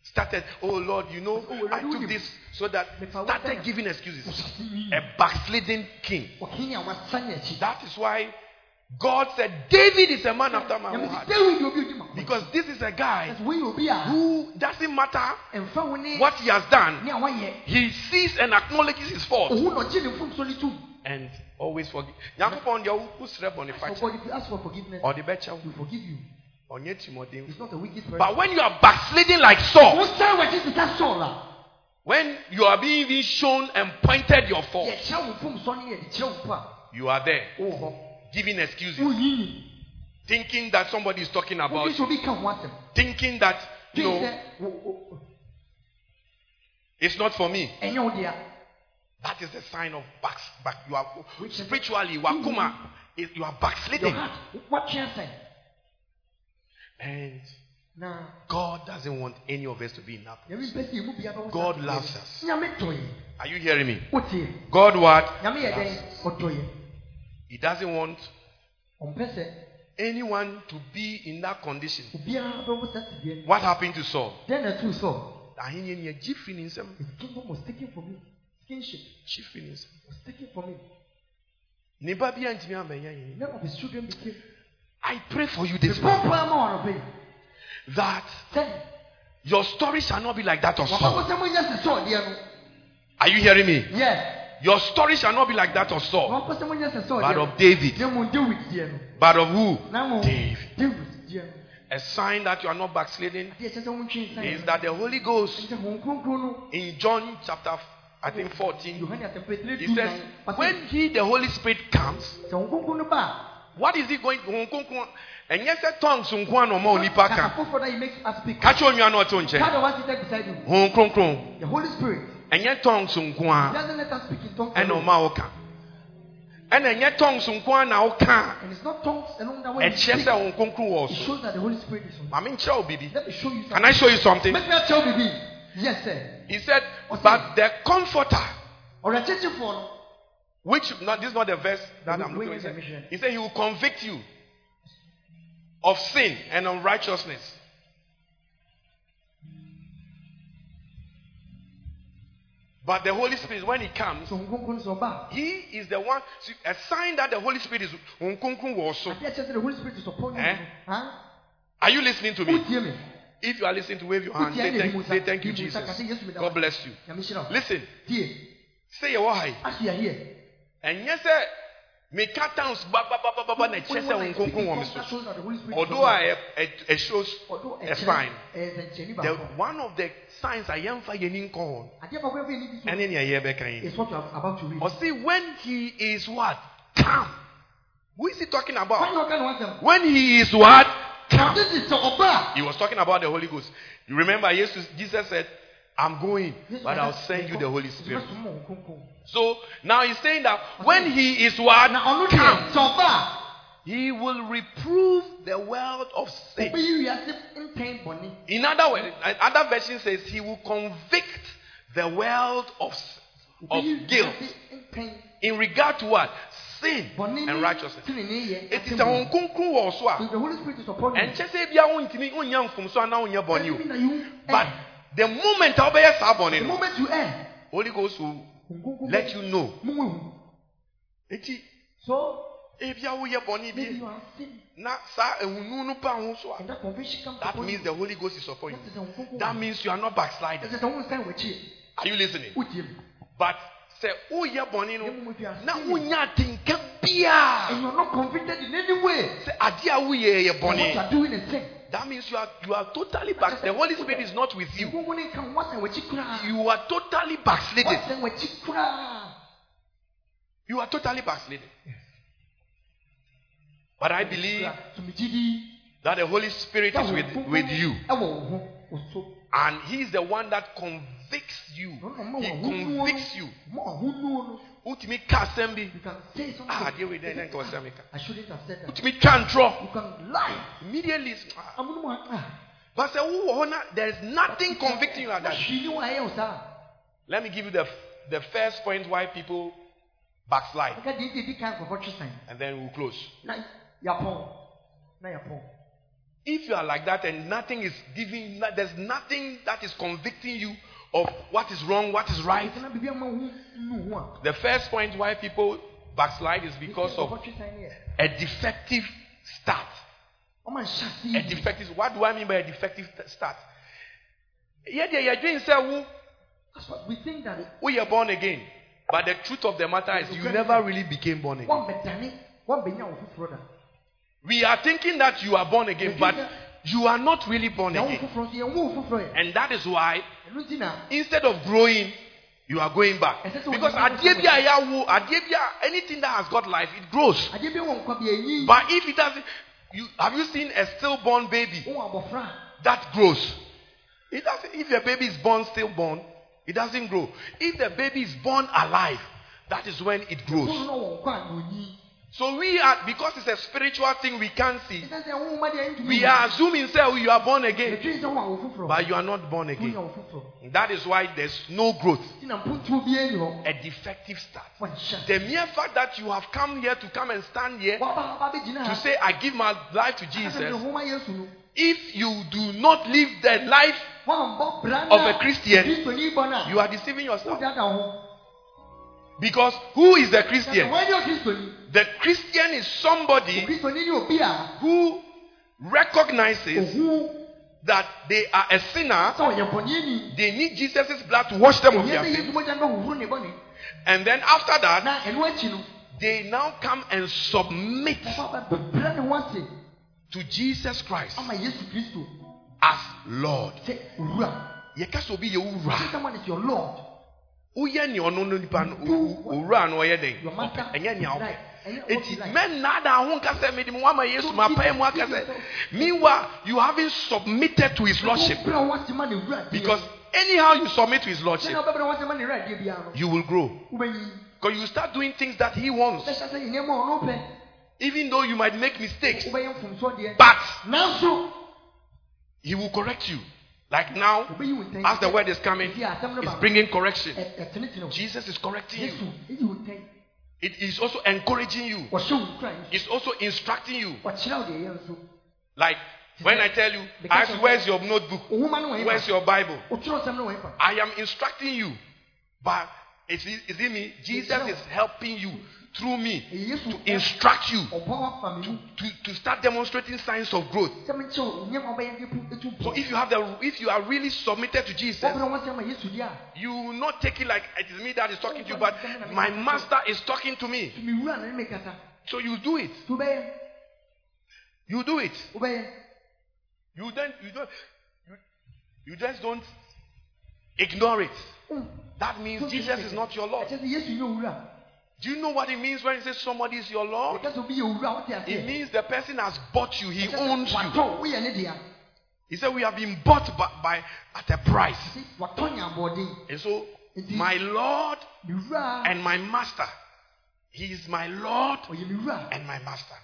Started oh lord you know Oh, i took this so that started giving excuses a backsliding king Ɔhene a wasan n'akyi. that is why god said david is a man after my own heart sɛ Dawid yɛ obi a odi ma. because this is a guy Ɛsɛ wɔyɛ obi a. who doesn't matter what he has done Ne a wayɛ. he sees and acknowledges his fault Ohu na ɔgye ne mfom so ne tum. and always forgive nyankopɔn deɛ wosrɛ So fakyɛ if you ask for forgiveness, ɔde bɛkyɛ wo He will forgive you. He's not a wicked person. but when you are backsliding like saul Wo san w'akyi sika Saul a, when you are being shown and pointed your fault yɛkyerɛ wo mfom so ne yɛde kyerɛ wo mpo a, you are there wowɔ hɔ. giving excuses. Thinking that somebody is talking about you obi ka ho asɛm. thinking that you Gye know sɛ wo- wo- it's not for me. Ɛnyɛ wo dea. that is the sign of back, back you are spiritually wakuma you are backsliding. heart, woatwe asɛn. And Na god doesn't want any of us to be in that Nyame mpɛ sɛ yɛmu biara bɛwo God loves us. Nyame dɔ yɛn. are you hearing me god what Nyame Loves dɛn? He doesn't want anyone to be in that condition obiara bɛwo saa sideɛ no. what happened to saul Dɛn na ɛtoo Saul? ahenni ni agyi firi His kingdom was taken from him. His kingship gyi firi ne nsam was taken from him. ne ba bi antumi ambɛnya yɛn None of his children became. I pray for you this morning papa ma ɔno bɛyi. that your story shall not be like that of saul sɛ mo nyɛ sɛ Saul deɛ no. are you hearing me Yes. your story shall not be like that of saul Wɔkɔ sɛ mo nyɛ sɛ Saul but of david Ne mu David deɛ no. but of who David. David deɛ no. a sign that you are not backsliding Adeɛ kyɛ sɛ wɔn ntwe nsa is that the holy ghost Ɛkyɛ wɔn kronkron no. in john chapter i think 14 he says when he the holy spirit comes Sɛ wɔn kronkron no ba what is he going wɔn nkonkron ɛnyɛ sɛ tongues nko ano ɔma a. onipa Kasa ka foforɔ that he makes us speak. kakyɛ onua na ɔte Tell nkyɛn the one seated beside you. wɔn nkonkron The Holy Spirit ɛnyɛ tongues nko he a doesn't let us speak in tongues. ɛna alone. ɔma ɔka ɛna ɛnyɛ tongues nko a na ɔka And it's not tongues alone that when you ɛkyɛ speak, sɛ wɔn nkonkron wɔ it so shows that the Holy Spirit is on you. maame nkyerɛ wo bibi Let me show you can something. i show you something Make me tell you, Yes, sir. he said Okay. but the comforter Or a church for Which not this is not the verse that I'm looking at. He said he will convict you of sin and unrighteousness. But the Holy Spirit, when He comes, so nkonkron so ba. He is the one. See, a sign that the Holy Spirit is also. Adeɛ kyerɛ sɛ the Holy Spirit is upon you. Eh? Are you listening to me? If you are listening to wave your hand, say thank, say thank you, Di mu sa, Jesus. ka sɛ Yesu meda God bless you. Nyame hyira wo. Listen, say your why. As you are here. And yes, sir. Me cut down ba ba ba ba ba ba na When- chese when I speak unkunkun in wo tongues, me so. shows that the Holy Spirit is Although upon you. I it, it shows Although a ɛkyerɛ, sign. ɛyɛ nsɛnkyerɛnne the one of the signs I am for yenin kon. Adeɛ baako a ɛfɛ yi ni bi so And in your back is what you are about to read. Or see when he is what? Calm. Who is he talking about? When he is what? Calm. this is Oba. He was talking about the Holy Ghost. You remember Jesus, Jesus said, I'm going, but I'll send you the Holy Spirit. So now he's saying that when he is what? Na ɔno Calm. deɛ sɛ ɔba He will reprove the world of sin. ɔbɛyi wiase ntɛn bɔne. In other words, uh, other version says he will convict the world of, of guilt in regard to what? Sin and righteousness. It is a mu. honkonkron wɔ so ah. a the Holy Spirit is upon you. ɛnkyɛ sɛ bia wontumi wonyɛ mfomso anaa wonyɛ bɔne Everything o that you eh. but the moment a wobɛyɛ saa bɔne the no moment you earn, holy ghost will Nkunkum let bɛ- you know. Mo wɔ hu. Eti So ebia woyɛ bɔne maybe bi you are sin na saa ehunu no ba ho so a and that conviction comes that upon means you. the Holy Ghost is upon you. That is a nkunkum. That means you are not backsliding. Ɛsɛ sɛ wɔn nsan wɔ akyi. Are you listening? Wotie mu. But say woyɛ bɔne Na no mmom if you are na sinning wonya atenka and biara you are not convicted in any way sɛ adeɛ a woyɛ yɛ that what you bɔne that means you are you are totally back the Holy Spirit is not with you. You are totally koraa. you are totally backsliding but I believe that the Holy Spirit is with with you. And He is the one that convicts you. He convicts you wotumi ka asɛm bi you can say something. ah adeɛ wei dɛn nka wɔsɛm ka I shouldn't have said that. wotumi twa ntorɔ You can lie. immediately ah, ah. but sɛ wowɔ hɔ na there is nothing convicting you like that She knew I am sir. Let me give you the, the first point why people backslide, Nka di di kan kɔkɔ twi san. and then we'll close. Na yapɔn. Na yapɔn. If you are like that and nothing is giving, there's nothing that is convicting you of what is wrong, what is right. Kana bibi ama hu nu hu a. The first point why people backslide is because of kɔkɔ twi san yɛ. a defective start. A defective. What do I mean by a defective start? Yeah, yeah, you're doing say That's we think that we are born again, but the truth of the matter is you never really became born again. wɔn bɛ dani wɔn bɛ nya wo foforɔ da. We are thinking that you are born again, but you are not really born again. foforɔ nso yɛn wo foforɔ yɛ. And that is why Ɛnu ti na. instead of growing, you are going back. Because adeɛ bi a yɛawo, adeɛ bi a anything that has got life, it grows. Adeɛ bi wɔ nkwa bi eyi. But if it doesn't, you have you seen a stillborn baby that grows? It doesn't. If your baby is born stillborn, it doesn't grow. If the baby is born alive, that is when it grows. Na wɔn nkwa na onyi. So we are because it's a spiritual thing we can't see. Ɛsɛ sɛ wɔn ma deɛ ntumi. We are assuming say oh, you are born again, Ɛtwi sɛ wɔn a wo foforɔ. but you are not born again. That is why there's no growth. Ti na mpuntuo bi eni hɔ. A defective start. The mere fact that you have come here to come and stand here Waba waba bɛ gyina to say, I give my life to Jesus, nhoma Yesu no. if you do not live the life, Wɔn bɔ bra Of a Christian, Kristoni bɔ na. you are deceiving yourself. Because who is a Christian? Wɔn yɛ Kristoni. The Christian is somebody Kristoni ni obi a. who recognizes that they are a sinner, sɛ ɔyɛ bɔnni they need Jesus' blood to wash them of their sins. Yesu mogya no bɛhohoro ne bɔne. And then after that, Na ɛno akyi no. they now come and submit Wɔba bɛbrɛ ne ho ase to Jesus Christ ama Yesu Kristo as Lord. sɛ yɛka sɛ obi yɛ wura is your Lord. woyɛ nea ɔno no nipa no o- o- owura no ɔyɛ den Your master. ɛnyɛ nea wopɛ Right. Ɛnyɛ what eti like. mɛnnaada ho nka sɛ mede mo wama yesu mapae mu aka sɛ meanwhile you haven't submitted to his lordship Wɔbrɛ ho ase ma ne wura deɛ. because anyhow you submit to his lordship na wɔbɛbrɛ ho ase ma ne wura deɛ biara no. you will grow because you start doing things that he wants Bɛhyɛ sɛ nneɛma a ɔno pɛ. even though you might make mistakes Wobɛyɛ mfomsoɔ deɛ. but he will correct you like now Wobɛyi wo ntɛn. as the word is coming Ɛti asɛm no it's bringing correction Ɛ- ɛtenetene wo. jesus is correcting you it is also encouraging you Wɔhyɛ wo nkura yi. it's also instructing you Wɔkyerɛ wo deɛ ɛyɛ nso. Like when I tell you, ask where's your notebook? Nwoma no wɔ yɛ Where's your Bible? Wotwerɛ nsɛm no wɔ yɛ fa. I am instructing you, but is it, is it me? Jesus is helping you through me to instruct you ɔbɔ wafa me mu. to, to start demonstrating signs of growth. Sɛ menkyɛ wo nneɛma a wobɛyɛ de pu- etu So if you have the if you are really submitted to Jesus, Wɔbrɛ ho ase ama Yesu deɛ a. you will not take it like it is me that is talking to you, but my master is talking to me. tumi wura na ne me kasa So you do it. You do it. You don't you don't you, you just don't ignore it. Mm. That means Jesus is not your Lord. Ɛkyɛ sɛ yesu nyɛ owura Do you know what it means when he says somebody is your Lord? ɛka sɛ obi yɛ owura wote It means the person has bought you, he owns you. watɔ woyɛ ne He said, We have been bought by, by at a price. nti watɔ nyabɔden And so, my Lord and my master, he is my Lord oh, me wura and my master.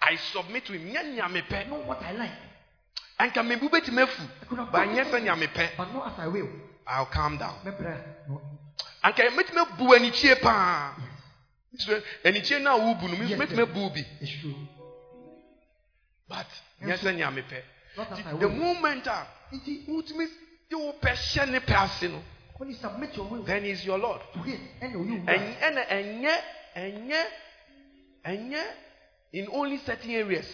I submit to him. Know what I like Anka mebu betumi afu. I could have But done nyɛ sɛ it. nea mepɛ. but not as I will I'll calm down. mɛbrɛ no Anka metumi abu anikyie paa. So, anikyie no a wobu no, sir. abu bi. But nyɛ sɛ nea mepɛ. not as I The moment a wotumi de wo pɛ hyɛ ne pɛ ase no When you submit your will then He's your Lord. to Him, and you And and and and and in only certain areas.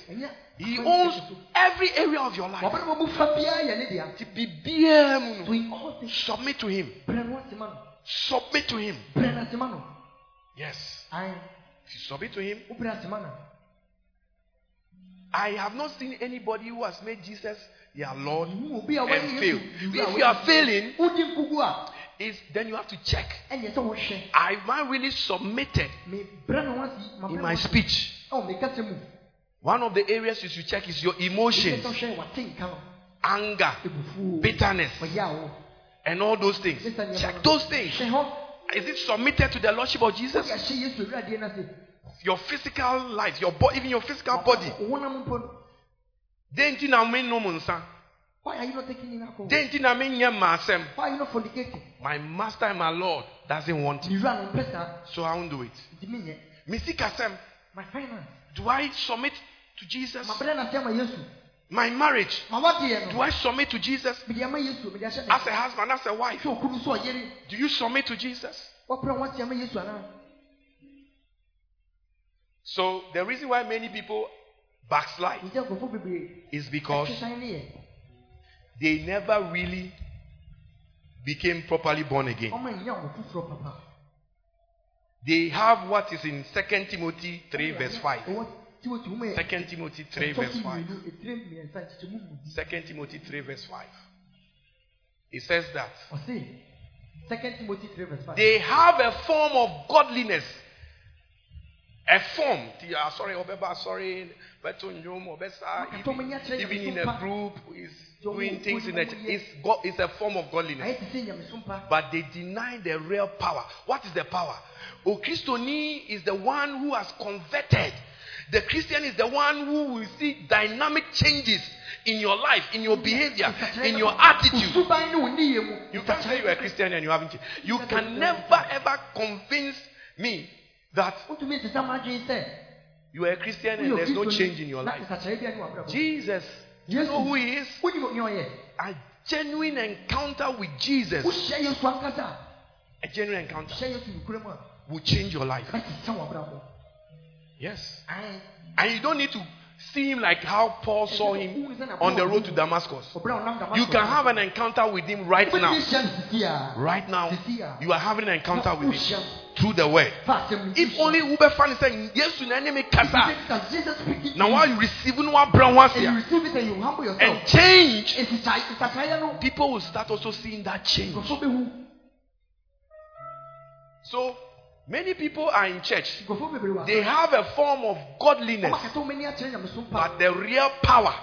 He owns every area of your life. Wabana mo mufa biara yɛ ne dea. Nti biribiara mu no, So in all things, Submit to Him. brɛ no ase ma no. Submit to Him. Yes. If submit to Him. Wo brɛ ase ma no. I have not seen anybody who has made Jesus their Lord Ihu obi a and fail. If you are failing, wodi nkugu a, is then you have to check. ɛnyɛ sɛ wohwɛ. Have I really submitted Me brɛ no ase, ma in my speech? Ɛwɔ me kasa mu. One of the areas you should check is your emotions, sɛ wohwɛ w'ate nka no. anger, bitterness, and all those things. Check those things. Is it submitted to the Lordship of Jesus? Wode ahyɛ Yesu awuradeɛ no ase. Your physical life, your body, even your physical body. Wo honam mpo no. Den nti na menom nsa. Why are you not taking in alcohol? Den nti na menyɛ m'asɛm. Why are you not fornicating? My master and my Lord doesn't want it, Me wura no mpɛ saa. so I won't do it. Nti menyɛ. Me sikasɛm. My finance. Do I submit to Jesus? Ma brɛ no ase ama Yesu. My marriage. Do. I submit to Jesus? Mede ama Yesu. Mede ahyɛ ne As a husband, as a wife. hwɛ okunu so ɔyere. Do you submit to Jesus? Wɔprɛ wɔn ase ama Yesu anaa? So the reason why many people backslide Nti nkurɔfoɔ bebree. is because Ɛtwesan ne yɛ. they never really became properly born again. Ɔmo nya wɔn foforɔ papa. They have what is in 2 Timothy 3 verse 5. Ɛwɔ Timothy 2 Timothy 3 verse 5. mmienu, etire mmiɛnsa, nkyekyɛmu mmienu. 2 Timothy 3 verse 5. It says that Ɔse, Second Timothy three verse five. they have a form of godliness. A form. Ah, Sorry, Obeba, sorry. Beto Nyom, Obesa, even, in a group, is doing things in a it's, God, it's a form of godliness. Ayɛ te sɛ nyamesompa. But they deny the real power. What is the power? O Christoni is the one who has converted. The Christian is the one who will see dynamic changes in your life, in your behavior, in your attitude. Osuban ne wo nneyɛ mu. You can't say you're a Christian and you haven't changed. You can never ever convince me that Wotumi nsesa mo adwene sɛ, you are a Christian and there's no change in your life. Jesus, you know who he is? Wonim nea ɔyɛ. A genuine encounter with Jesus, Wohyɛ Yesu ankasa. a genuine encounter Hyɛ Yesu nokorɛ mu a, will change your life. Yes. Ae. And you don't need to see him like how Paul saw him on the road to Damascus. Ɔbrɛ a ɔnam Damascus You can have an encounter with him right now. ahyia no sisi a, Right now, you are having an encounter with him through the word. Fa asɛm no If only Uber fan is saying, Yes, you enemy If kasa. Now, while you receive one brown once and you here receive it and you humble yourself, and change, people will start also seeing that change. So, many people are in church, Nkurɔfoɔ bebree wɔ ha. they have a form of godliness, Ɔmakata wɔn ani akyerɛ nyamesompa. but the real power,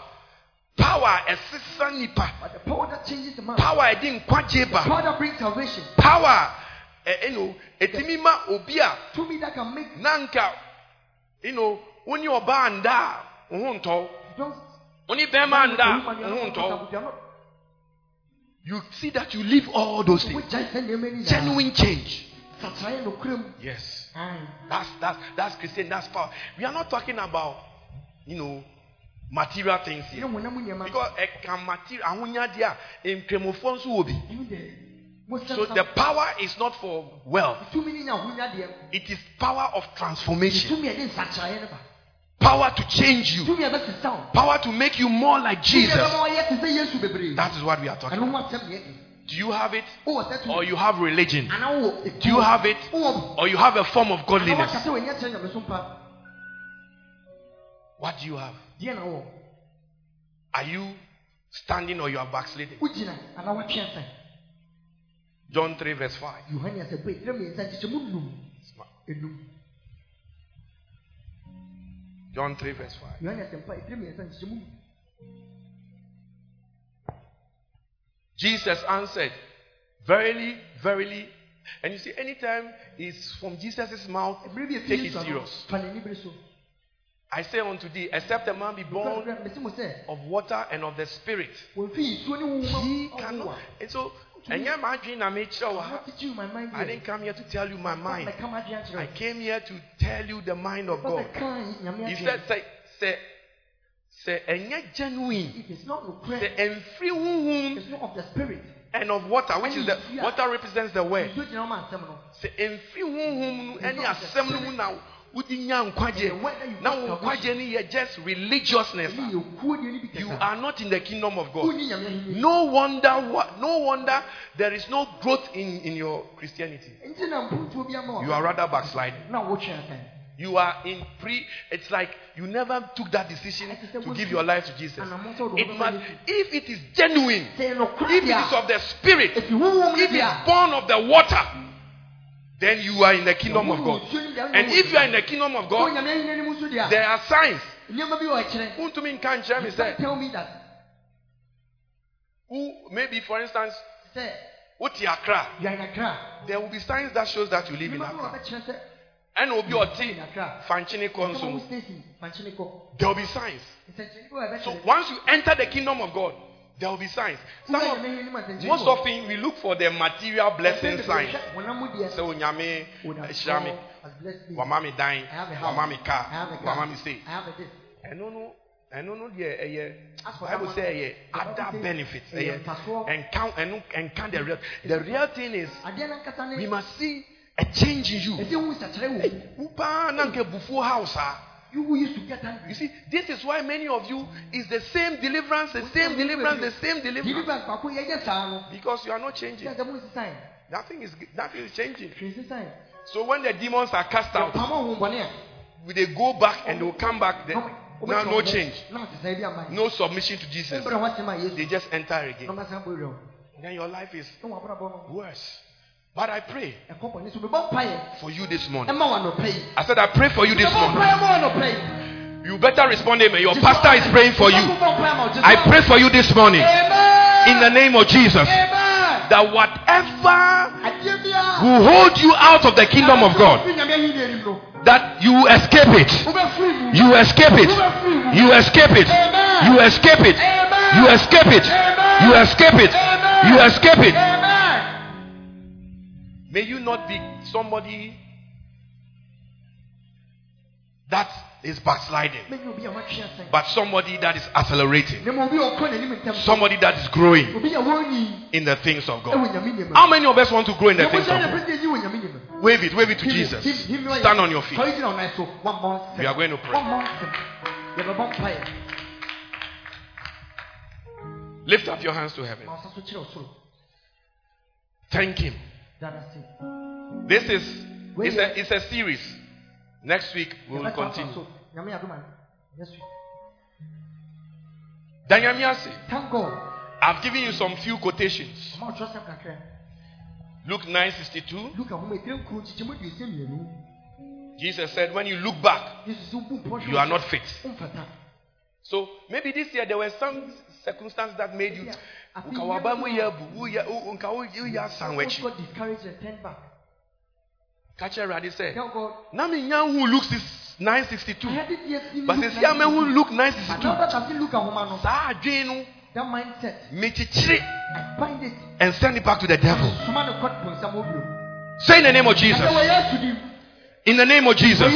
power, a sister nipa, But the power that changes the man, power, I didn't ba. power that brings salvation, power eh, you know etimi ma obi a to me that can make nanka you know woni ɔbaa nda a wo ho ntɔ just woni bɛrima nda a wo ho ntɔ you see that you leave all those things Wogyae sɛ nneɛma ni nyinaa. genuine change Nsakyerɛ nokorɛ mu. Yes. That's that's that's christian that's power. We are not talking about you know material things here. Because eh, ɛka material ahonya deɛ a nkramofoɔ nso wɔ bi Ɛno so the power is not for wealth. Tumi ne nya ahonya deɛ, it is power of transformation. Tumi a ɛde nsakyerɛ no ba. power to change you. Tumi a ɛbɛsesa wo. power to make you more like Jesus. ɛbɛma wɔyɛ te sɛ Yesu bebree. That is what we are talking about. Ho asɛm deɛ de. Do you have it Wowɔ or you have religion? Anaa wowɔ ekuo. Do you have it Wowɔ- or you have a form of godliness? wakasa w'ani akyerɛ nyamesompa. What do you have? Are you standing or you are backsliding? Wogyina anaa woatwe asɛn. John 3, verse 5. Yohane asɛmpa etire mmiɛnsa nkyekyɛmu nnum. Enum. John 3, verse 5. Jesus answered, Verily, verily. And you see, anytime it's from Jesus' mouth, take it serious. fa n'ani bere so. I say unto thee, except a man be born Kura- kura, mesi mo sɛ, of water and of the Spirit, wɔmfi nsuo ne honhom he cannot. And so, ɛnyɛ m'adwene na mekyerɛ wo a. I'm ha. not teaching you my mind I didn't come here to tell you my mind. Mɛka m'adwene akyerɛ I came here to tell you the mind of God. He said, say, say, say, ɛnyɛ genuine. It is not Say, nokorɛ. ɛmfiri honhom It's not of the spirit. and of water, which is the water represents the word. nsuo gyina wɔn asɛm no Sɛ mfiri honhom no ne asɛm no mu na wode nya nkwagye na wo nkwagye no yɛ just religiousness ɛne a, yɛ kuo deɛ ne bi you are not in the kingdom of God. wonni nyame ahenni No wonder what no wonder there is no growth in, in your Christianity. nti na mpuntuo bi ama You are rather backsliding. Na wotwe asɛn You are in pre it's like you never took that decision to give your life to Jesus. It must if it is genuine, if it is of the spirit, a ɛfi honhom no if it's born of the water, then you are in the kingdom of God. And if you are in the kingdom of God, nyame ahenni anim nso deɛ there are signs. nneɛma bi wɔ akyerɛ Untumi nka me Don't tell me that. who maybe for instance, Uti Accra, you are in Accra there will be signs that shows that you live in Accra ɛna obi ɔte fankyini kɔ nso there will be signs. So once you enter the kingdom of god there will be signs. Some of most often we look for the material blessing signs. Sɛ onyame ɛhyira mi wama mi dan wama mi car wama mi stay. Ɛno no ɛno no deɛ ɛyɛ bible sɛ ɛyɛ eh, other benefit ɛyɛ ɛnka ɛno ɛnka the real the real thing is we must see a change in you. Ah. You see, this is why many of you is the same deliverance, the same deliverance, the same deliverance. Because you are not changing. Nothing is nothing is changing. So when the demons are cast out, will they go back and they will come back then? Now no change. No submission to Jesus. They just enter again. Then your life is worse. But I pray Ɛkɔ bɔne so mebɔ mpaeɛ. for you this morning. Ɛma wɔn anɔpɛ yi. I said I pray for you this morning. mpaeɛ ma wɔn anɔpɛ yi. You better respond, Amen. Your pastor is praying for you. Mebɔ mpaeɛ ma wɔn- I pray for you this morning in the name of Jesus that whatever will hold you out of the kingdom of God, Fi Nyame ahenni anim that you escape it. You escape it. You escape it. You escape it. You escape it. You escape it. You escape it. May you not be somebody that is backsliding, but somebody that is accelerating, somebody that is growing in the things of God. How many of us want to grow in the things of God? Wave it, wave it to Jesus. Stand on your feet. We are going to pray. Lift up your hands to heaven. Thank Him. This is it's a, it's a series. Next week we will continue. Daniel Thank God. I've given you some few quotations. Luke 9:62. Jesus said, When you look back, you are not fit. So maybe this year there were some circumstance that made you. God discouraged and turned back. Catch Radi say. Now me who looks is 962. But this young man who look 962. Saa adwene That mindset. Mekyikyiri. I bind it. And send it back to the devil. Say in the name of Jesus. In the name of Jesus.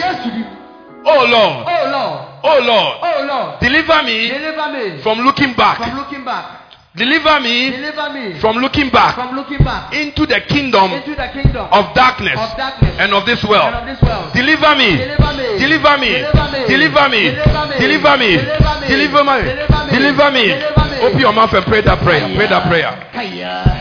Oh Lord. Oh Lord. Oh Lord. Oh Lord. Deliver me Deliver me from looking back. from looking back. Deliver me Deliver me from looking back from looking back into the kingdom into the kingdom of darkness of darkness and of this world. of this world. Deliver me. Deliver me. Deliver me. Deliver me. Deliver me. Deliver me. Deliver me. Open your mouth and pray that prayer. Pray that prayer.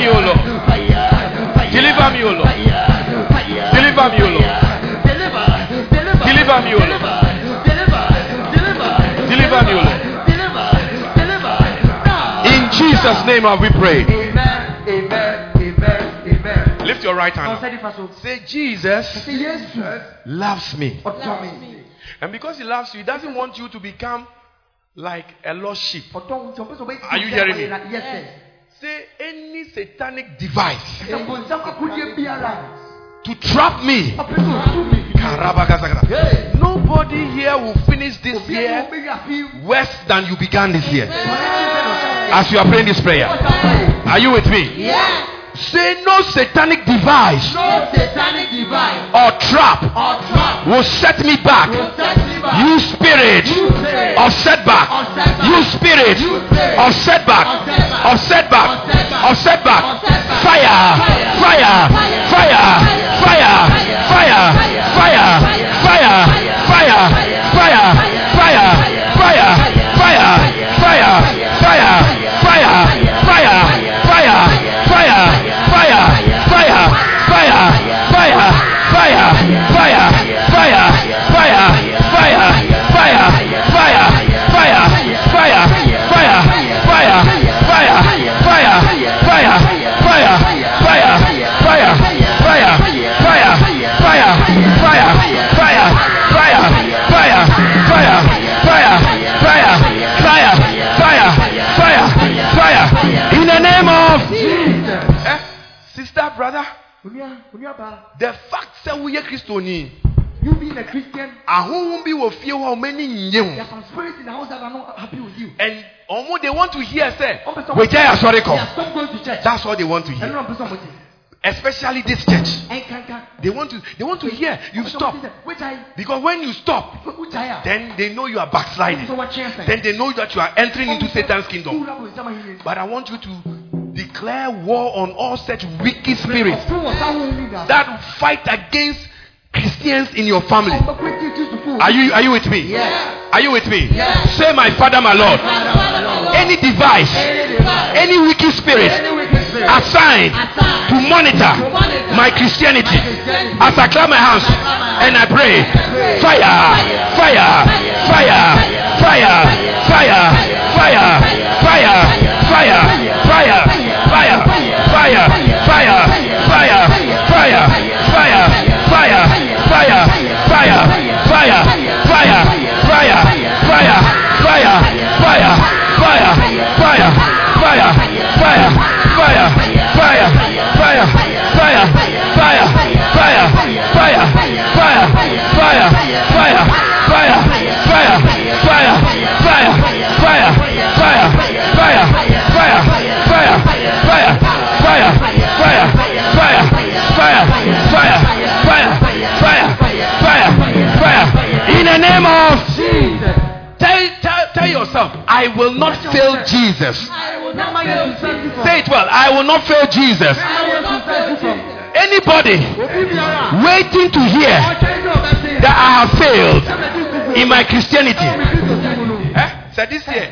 Me, O Lord. Deliver me, O Lord. Deliver me, O Lord. Deliver me, O Lord. Deliver me, O Lord. In Jesus' name have we prayed. Amen. Amen. Amen. Amen. Lift your right hand. say Jesus Say yes. loves me. And because he loves you, he doesn't want you to become like a lost sheep. Are you hearing me? Yes say any satanic device to trap me. Nobody here will finish this year worse than you began this year. As you are praying this prayer, are you with me? Yeah. Say no satanic device No satanic device or trap or trap will set me back. will set me back. You spirit spirit of setback. setback. You spirit You spirit of setback. of setback. Of setback. Of setback. Of setback. Of setback. Fire. Fire. Fire. Fire. Fire. The fact sɛ woyɛ kristoni you being a christian ahohom bi wɔ fie hɔ a ɔmani nye there ho are some spirits in the house that are not happy with you and ɔmo they want to hear say. sɛ wagyae asɔre they kɔ stop going to church that's all they want to hear na ɔmpɛ sɛ ɔmo ti especially this church they want to they want to hear you stop because when you stop then they know you are backsliding so wɔkyerɛ sɛ then they know that you are entering into satan's kingdom wura bɔ nsɛm ahenni but i want you to declare war on all such wicked spirits ɔfo wɔ saa wɔn ni da that fight against christians in your family. Ɔmbɛkɔ ti ti sufo are you are you with me? Yes. are you with me? Yes. say my father my lord. Father, Father, Lord. any device Any device, any wicked spirit any wicked spirit. assigned assigned to monitor monitor my Christianity. Christianity. as I clap my hands and I pray fire fire fire fire fire fire fire yourself. I will not fail Jesus. Say it well. I will not fail Jesus. Anybody waiting to hear that I have failed in my Christianity. Eh? So this year,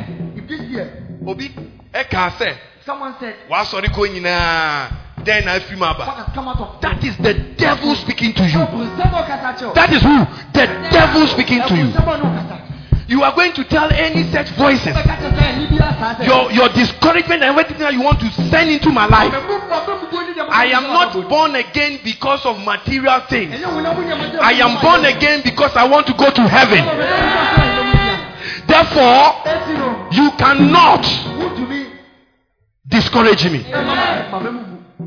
Obi, Eka said. Someone said. Wasori ko then I feel my back. That is the devil speaking to you. That is who? The devil speaking to you you are going to tell any such voices. Your your discouragement and everything that you want to send into my life. I am not born again because of material things. I am born again because I want to go to heaven. Therefore you cannot discourage me.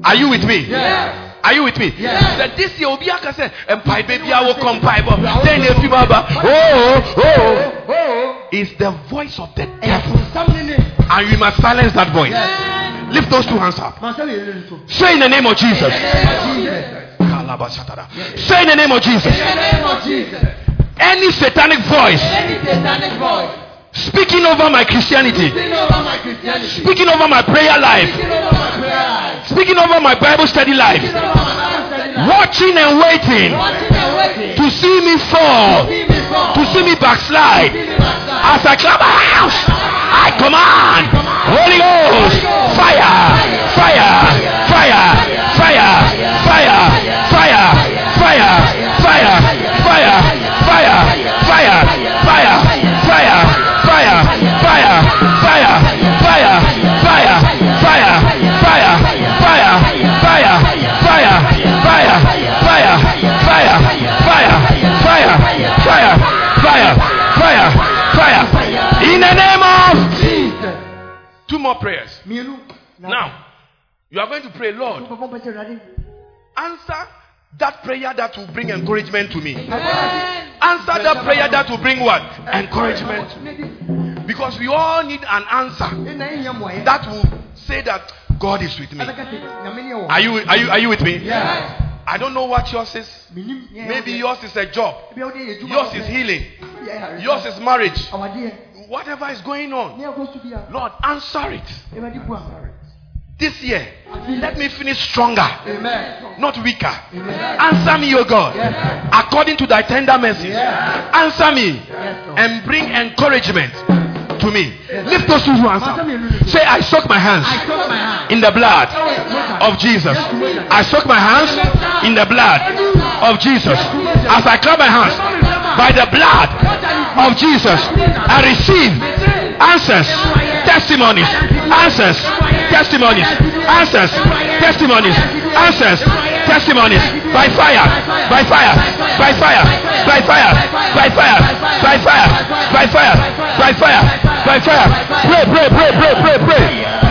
Are you with me are you with me? Yes. that this year obi aka sɛ mpae baby I will come mpaebɔ then efi mu aba oh oh oh is the voice of the devil. And we must silence that voice. Lift those two hands up. Say in the name of Jesus. Kalabashatada. say in the name of Jesus. In the name of Jesus. any satanic voice Any satanic voice speaking over my Christianity. Speaking over my Christianity, speaking over my prayer life. Speaking over my prayer life, speaking over my Bible study life. Speaking over my Bible study life, watching and waiting watching and waiting. to see me fall see me fall, to see me backslide. See me backside. as I clap my hands I command Holy Ghost fire. Fire more prayers now you are going to pray lord answer that prayer that will bring encouragement to me. Amen. Answer that prayer that will bring what? Encouragement. Because we all need an answer ɛna ɛnyɛ mmɔyɛ that will say that God is with me. ɛbɛka sɛ nyame ne yɛ wɔ Are you are you are you with me? Yes. I don't know what yours is. Menim nea ɛyɛ Maybe yours is a job. Ebi a wode yɛ adwuma Yours is healing. yɛ. Yours is marriage. Whatever is going on, ne ɛkɔ so bi a Lord, answer it. This year, let me finish stronger, amen not weaker. amen Answer me, O God, yes according to thy tender mercies. Yes. Answer me yes and bring encouragement to me. Lift those two hands up. mmienu ni so. Say, I soak my hands I soak my hand in the blood of Jesus. I soak my hands in the blood of Jesus. As I clap my hands by the blood of Jesus, I receive answers, testimonies, answers, testimonies, answers, testimonies, answers, testimonies by fire, by fire, by fire, by fire, by fire, by fire, by fire, by fire, by fire. Pray, pray, pray, pray, pray, pray.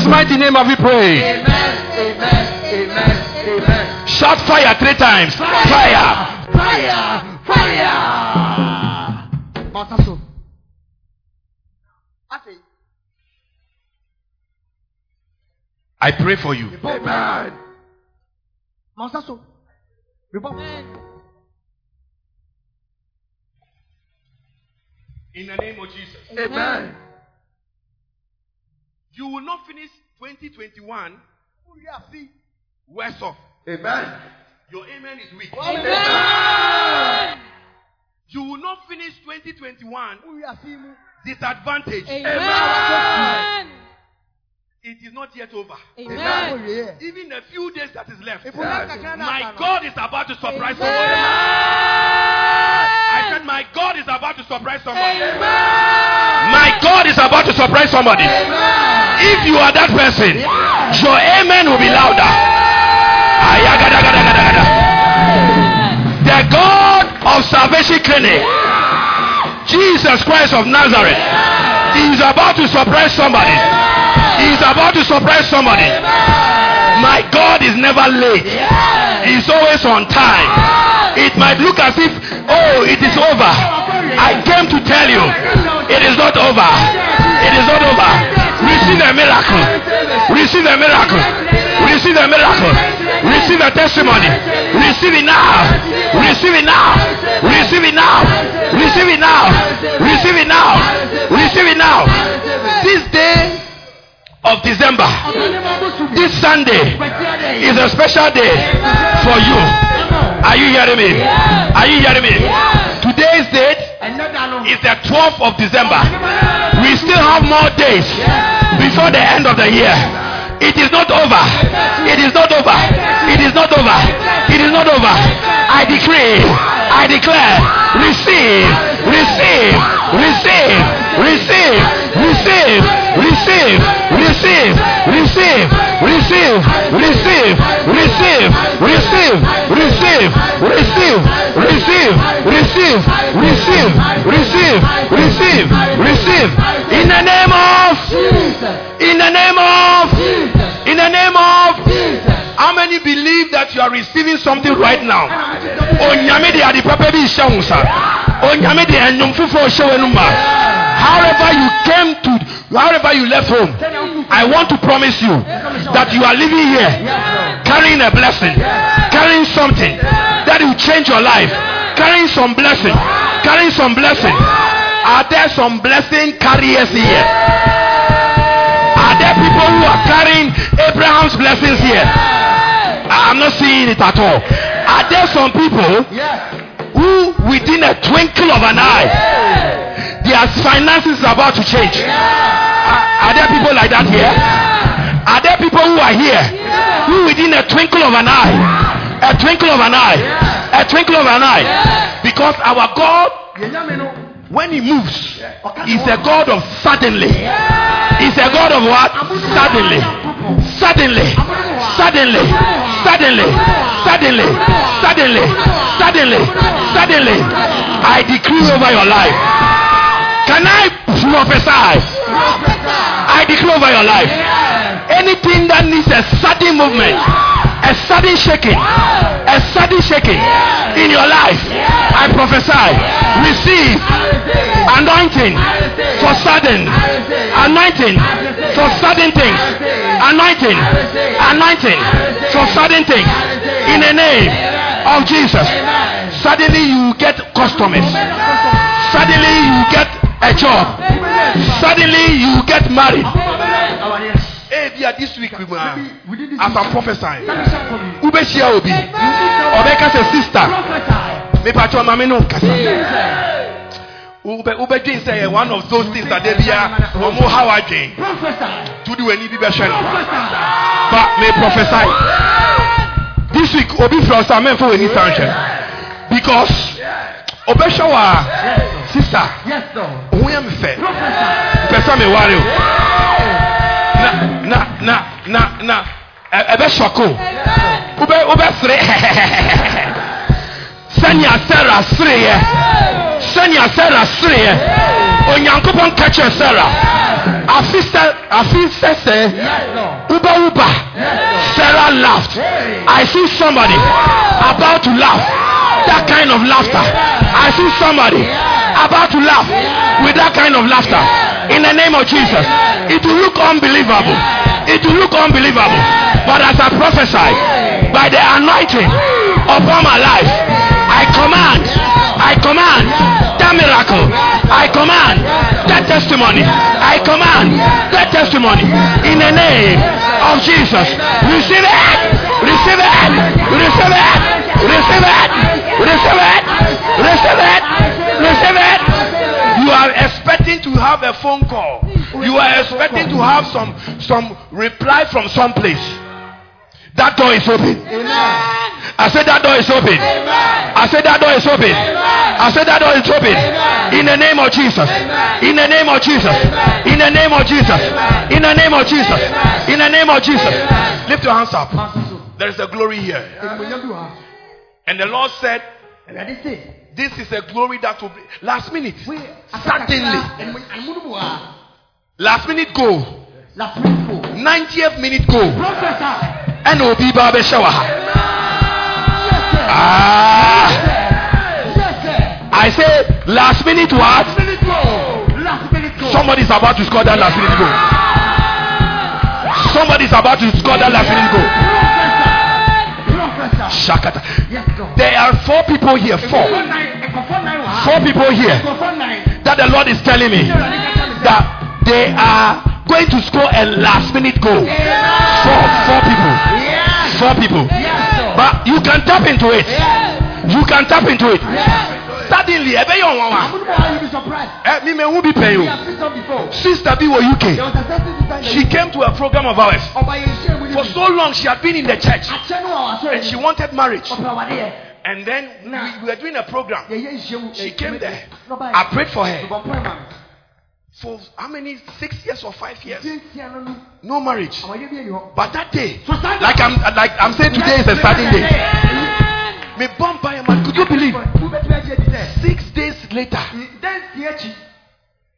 Jesus' mighty name have we prayed. amen amen amen amen Shout fire three times. Fire. fire fire masa so afei I pray for you. amen masa so rebɔ In the name of Jesus. amen You will not finish 2021 worse off. amen Your amen is weak. Amen. You will not finish 2021 wúri disadvantaged. Amen. It is not yet over. Amen. wúri Even a few days that is left. ìfúnná kakra náà My. God is about to surprise Amen. somebody. I said, My God is about to surprise somebody. Amen. My God is about to surprise somebody. If you are that person, your amen will be louder. The God of Salvation Clinic, Jesus Christ of Nazareth, is about to surprise somebody. He is about to surprise somebody. My God is never late. He's always on time. It might look as if, oh, it is over. I came to tell you, it is not over. It is not over. Receive a miracle. Receive a miracle. Receive a miracle. Receive a testimony. Receive it now. Receive it now. Receive it now. Receive it now. Receive it now. Receive it now. This day of December, this Sunday is a special day for you. Are you hearing me? Are you hearing me? Today's date is the 12th of December. We still have more days before the end of the year. It is not over. It is not over. It is not over. It is not over. I decree, I declare, receive, receive, receive, receive, receive, receive, receive, receive, receive, receive, receive, receive, receive, receive, receive, receive, receive, receive, receive, receive. In the name of, in the name of, in the name of. How many believe that you are receiving something right now? Onyame de ade papa bi hyɛ wo nsa. Onyame de ɛnwom foforɔ hyɛ. However you came to, however you left home, I want to promise you that you are living here carrying a blessing, carrying something that will change your life, carrying some blessing, carrying some blessing. Are there some blessing carriers here? Are there people who are carrying Abraham's blessings here? I'm not seeing it at all. Are there some people who, within a twinkle of an eye, their finances is about to change. Are, are there people like that here? Are there people who are here who within a twinkle of an eye, a twinkle of an eye, a twinkle of an eye, because our God yɛn nyame no when he moves, he's a God of suddenly. He's a God of what? Suddenly. Suddenly. Suddenly. Suddenly. Suddenly. Suddenly. Suddenly. Suddenly. I decree over your life. Can I prophesy? I declare over your life. Anything that needs a sudden movement, a sudden shaking, a sudden shaking in your life, I prophesy. Receive anointing for sudden, anointing for sudden things, anointing, anointing for sudden things. In the name of Jesus. Suddenly you get customers. Suddenly you get a job. Suddenly you get married. Hey, yeah, this week we are, as I'm prophesying. Ube shia obi. Obeka se sister. Me pacho mame no kasa. Ube ube dream say one of those things that they be uh, a omo how I dream. To do any be better. But me prophesy. This week obi from Samen for any sanction. Because Obesha wa sista òun yẹn mi fẹ́. Pẹsẹ mi wari o. Na na na na na. Ẹ bẹ sọkò o bẹ o bẹ sere. Sani asẹra sere yẹ. Sani asẹra sere yẹ. Onyankopɔn kẹkẹ sẹra. Afi sẹ afi sẹsẹ uba uba Sarah laughed. I see somebody about to laugh. That kind of laughter. I see somebody. About to laugh with that kind of laughter. In the name of jesus. It will look unbelievable. It will look unbelievable. But as i prophesy by the anointing upon my life i command i command that miracle. I command that testimony. I command that testimony. In the name of jesus. Receive it receive it. Receive it. Receive it. Receive it. Receive it. Receive it you are expecting to have a phone call you are expecting to have some some reply from some place that door is open I said that door is open. I said that door is open. I said that door is open. In the name of Jesus. In the name of Jesus. In the name of Jesus. In the name of Jesus. In the name of Jesus. Lift your hands up. There is a glory here. Animuonyam bi wɔ ha. And the Lord said, Awurade se, This is a glory that will be last minute. Suddenly. Last minute goal. Last minute goal. 90th minute goal. NOB Barber Shower. Ah. I say last minute what? somebody is about to score that last minute goal. Somebody is about to score that last minute goal. Shakata. There are four people here. Four. Four people here. That the Lord is telling me that they are going to score a last minute goal. Four. Four people. Four people. But you can tap into it. You can tap into it. Suddenly, ebe yọ wọn wa. Mi eh, me who be paying? Sister B were UK. She came to a program of ours. Ọba yẹn ṣe mu For so long, she had been in the church Akyɛ no wà wà sọ̀rọ̀ and she wanted marriage. Ọ̀pẹ̀ àwàdé yẹ. And then we, we were doing a program. Yẹ yẹ ìṣe mu. She came there. I prayed for her Ṣùgbọ́n pọ̀ ẹ̀ ma. for how many? Six years or five years? Ṣé ti àná nu? No marriage. Àwọn yẹ bí ẹni họ. But that day, like I'm like I'm saying today is a starting day. Me bump by a man. Could you believe? Wú bẹ́ẹ̀ tí wọ́n ṣe ti sẹ́. Six days later,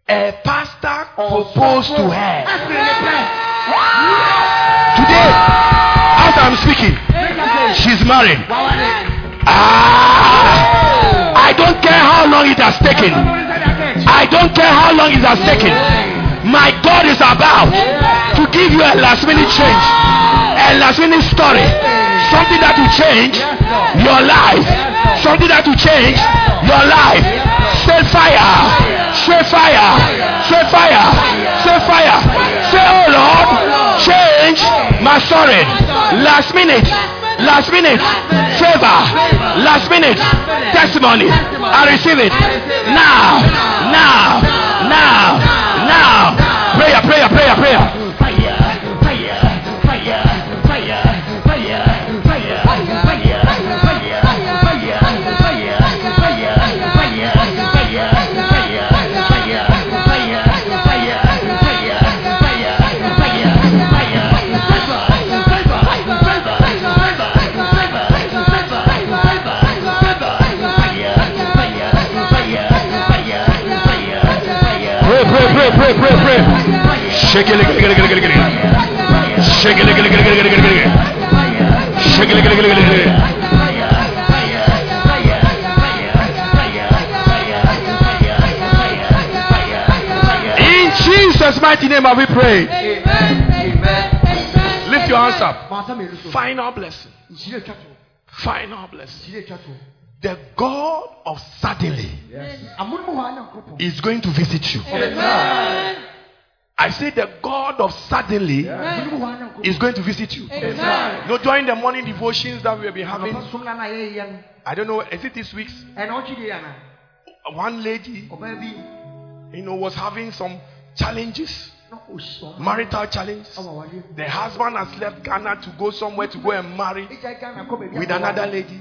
a pastor proposed to her. Today, as I'm speaking, she's married. Ah, I don't care how long it has taken. I don't care how long it has taken. My God is about to give you a last minute change, a last minute story, something that will change your life, something that will change your life. Say fire, say fire, say fire, say fire. Say, oh Lord, change my story. Last minute, last minute, favor, last minute, testimony. I receive it. Now, now, pray, shake it, shake it, shake it, shake it. Shake it, shake it, shake it, shake it. In Jesus' mighty name, have we prayed? Amen. Amen. Lift your hands up. Maasa mmienu so. Final blessing. Nhyira atwa to. Final blessing. Nhyira atwa to. The God of suddenly Amono mu hɔ a Nyankopɔn. is going to visit you. Amen. I say the God of suddenly Amono mu hɔ a Nyankopɔn. is going to visit you. Amen. No, during the morning devotions that we have been having, Anɔpa som na na yɛyɛ no. I don't know, is it this week's? Ɛna ɔtwe deɛ ana. One lady, you know, was having some challenges, na ɔhyɛ ɔmo. marital challenge. Ɔwɔ awadeɛ. The husband has left Ghana to go somewhere to go and marry Egya Ghana kɔ baabi a with another lady.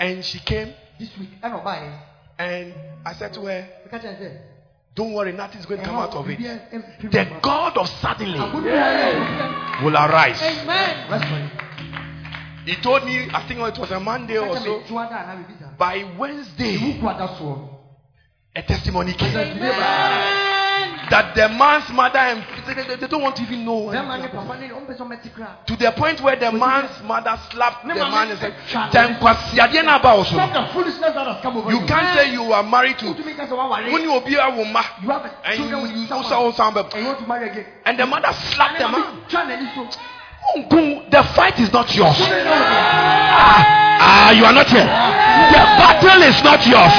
And she came, This week and I said to her, Meka kyerɛ sɛ. Don't worry, nothing's going to come out of it. The. God of suddenly Amono mu hɔ a Nyankopɔn. will arise. Amen. He told me, I think it was a Monday or so, me, "Tua da anaa biribi saa." by Wednesday, Ewu ku ada soɔ. a testimony came. Amen. That the man's mother and they, they, don't want to even know. Bɛrima ne anything. papa ne ɔmpɛ sɛ ɔmɛte koraa. To the point where the man's mother slapped the man and said, twa- "Then kwasiade na aba wo so." Stop the foolishness that has come over You you. can't say you are married to Wotumi ka sɛ woaware. when you obi awo ma You have a and you you someone. also sound And you want to marry again. and the mother slapped the man. Twa n'ani so. The fight is not yours. Deɛ. Ah, you are not here. The battle is not yours.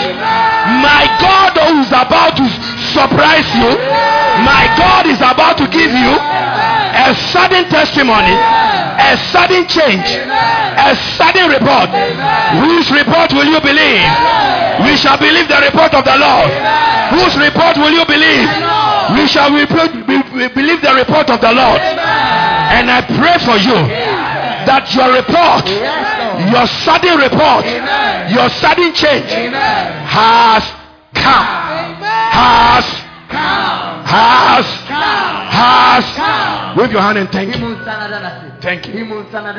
My God who is about to surprise you, my God is about to give you a sudden testimony, a sudden change, a sudden report. Whose report will you believe? We shall believe the report of the Lord. Whose report will you believe? We shall believe the report of the Lord. And I pray for you that your report, your sudden report, your sudden change has come. Has come. has come. has. Come. Wave your hand and thank you. nsa na da n'ase. Thank you. Himu nsa na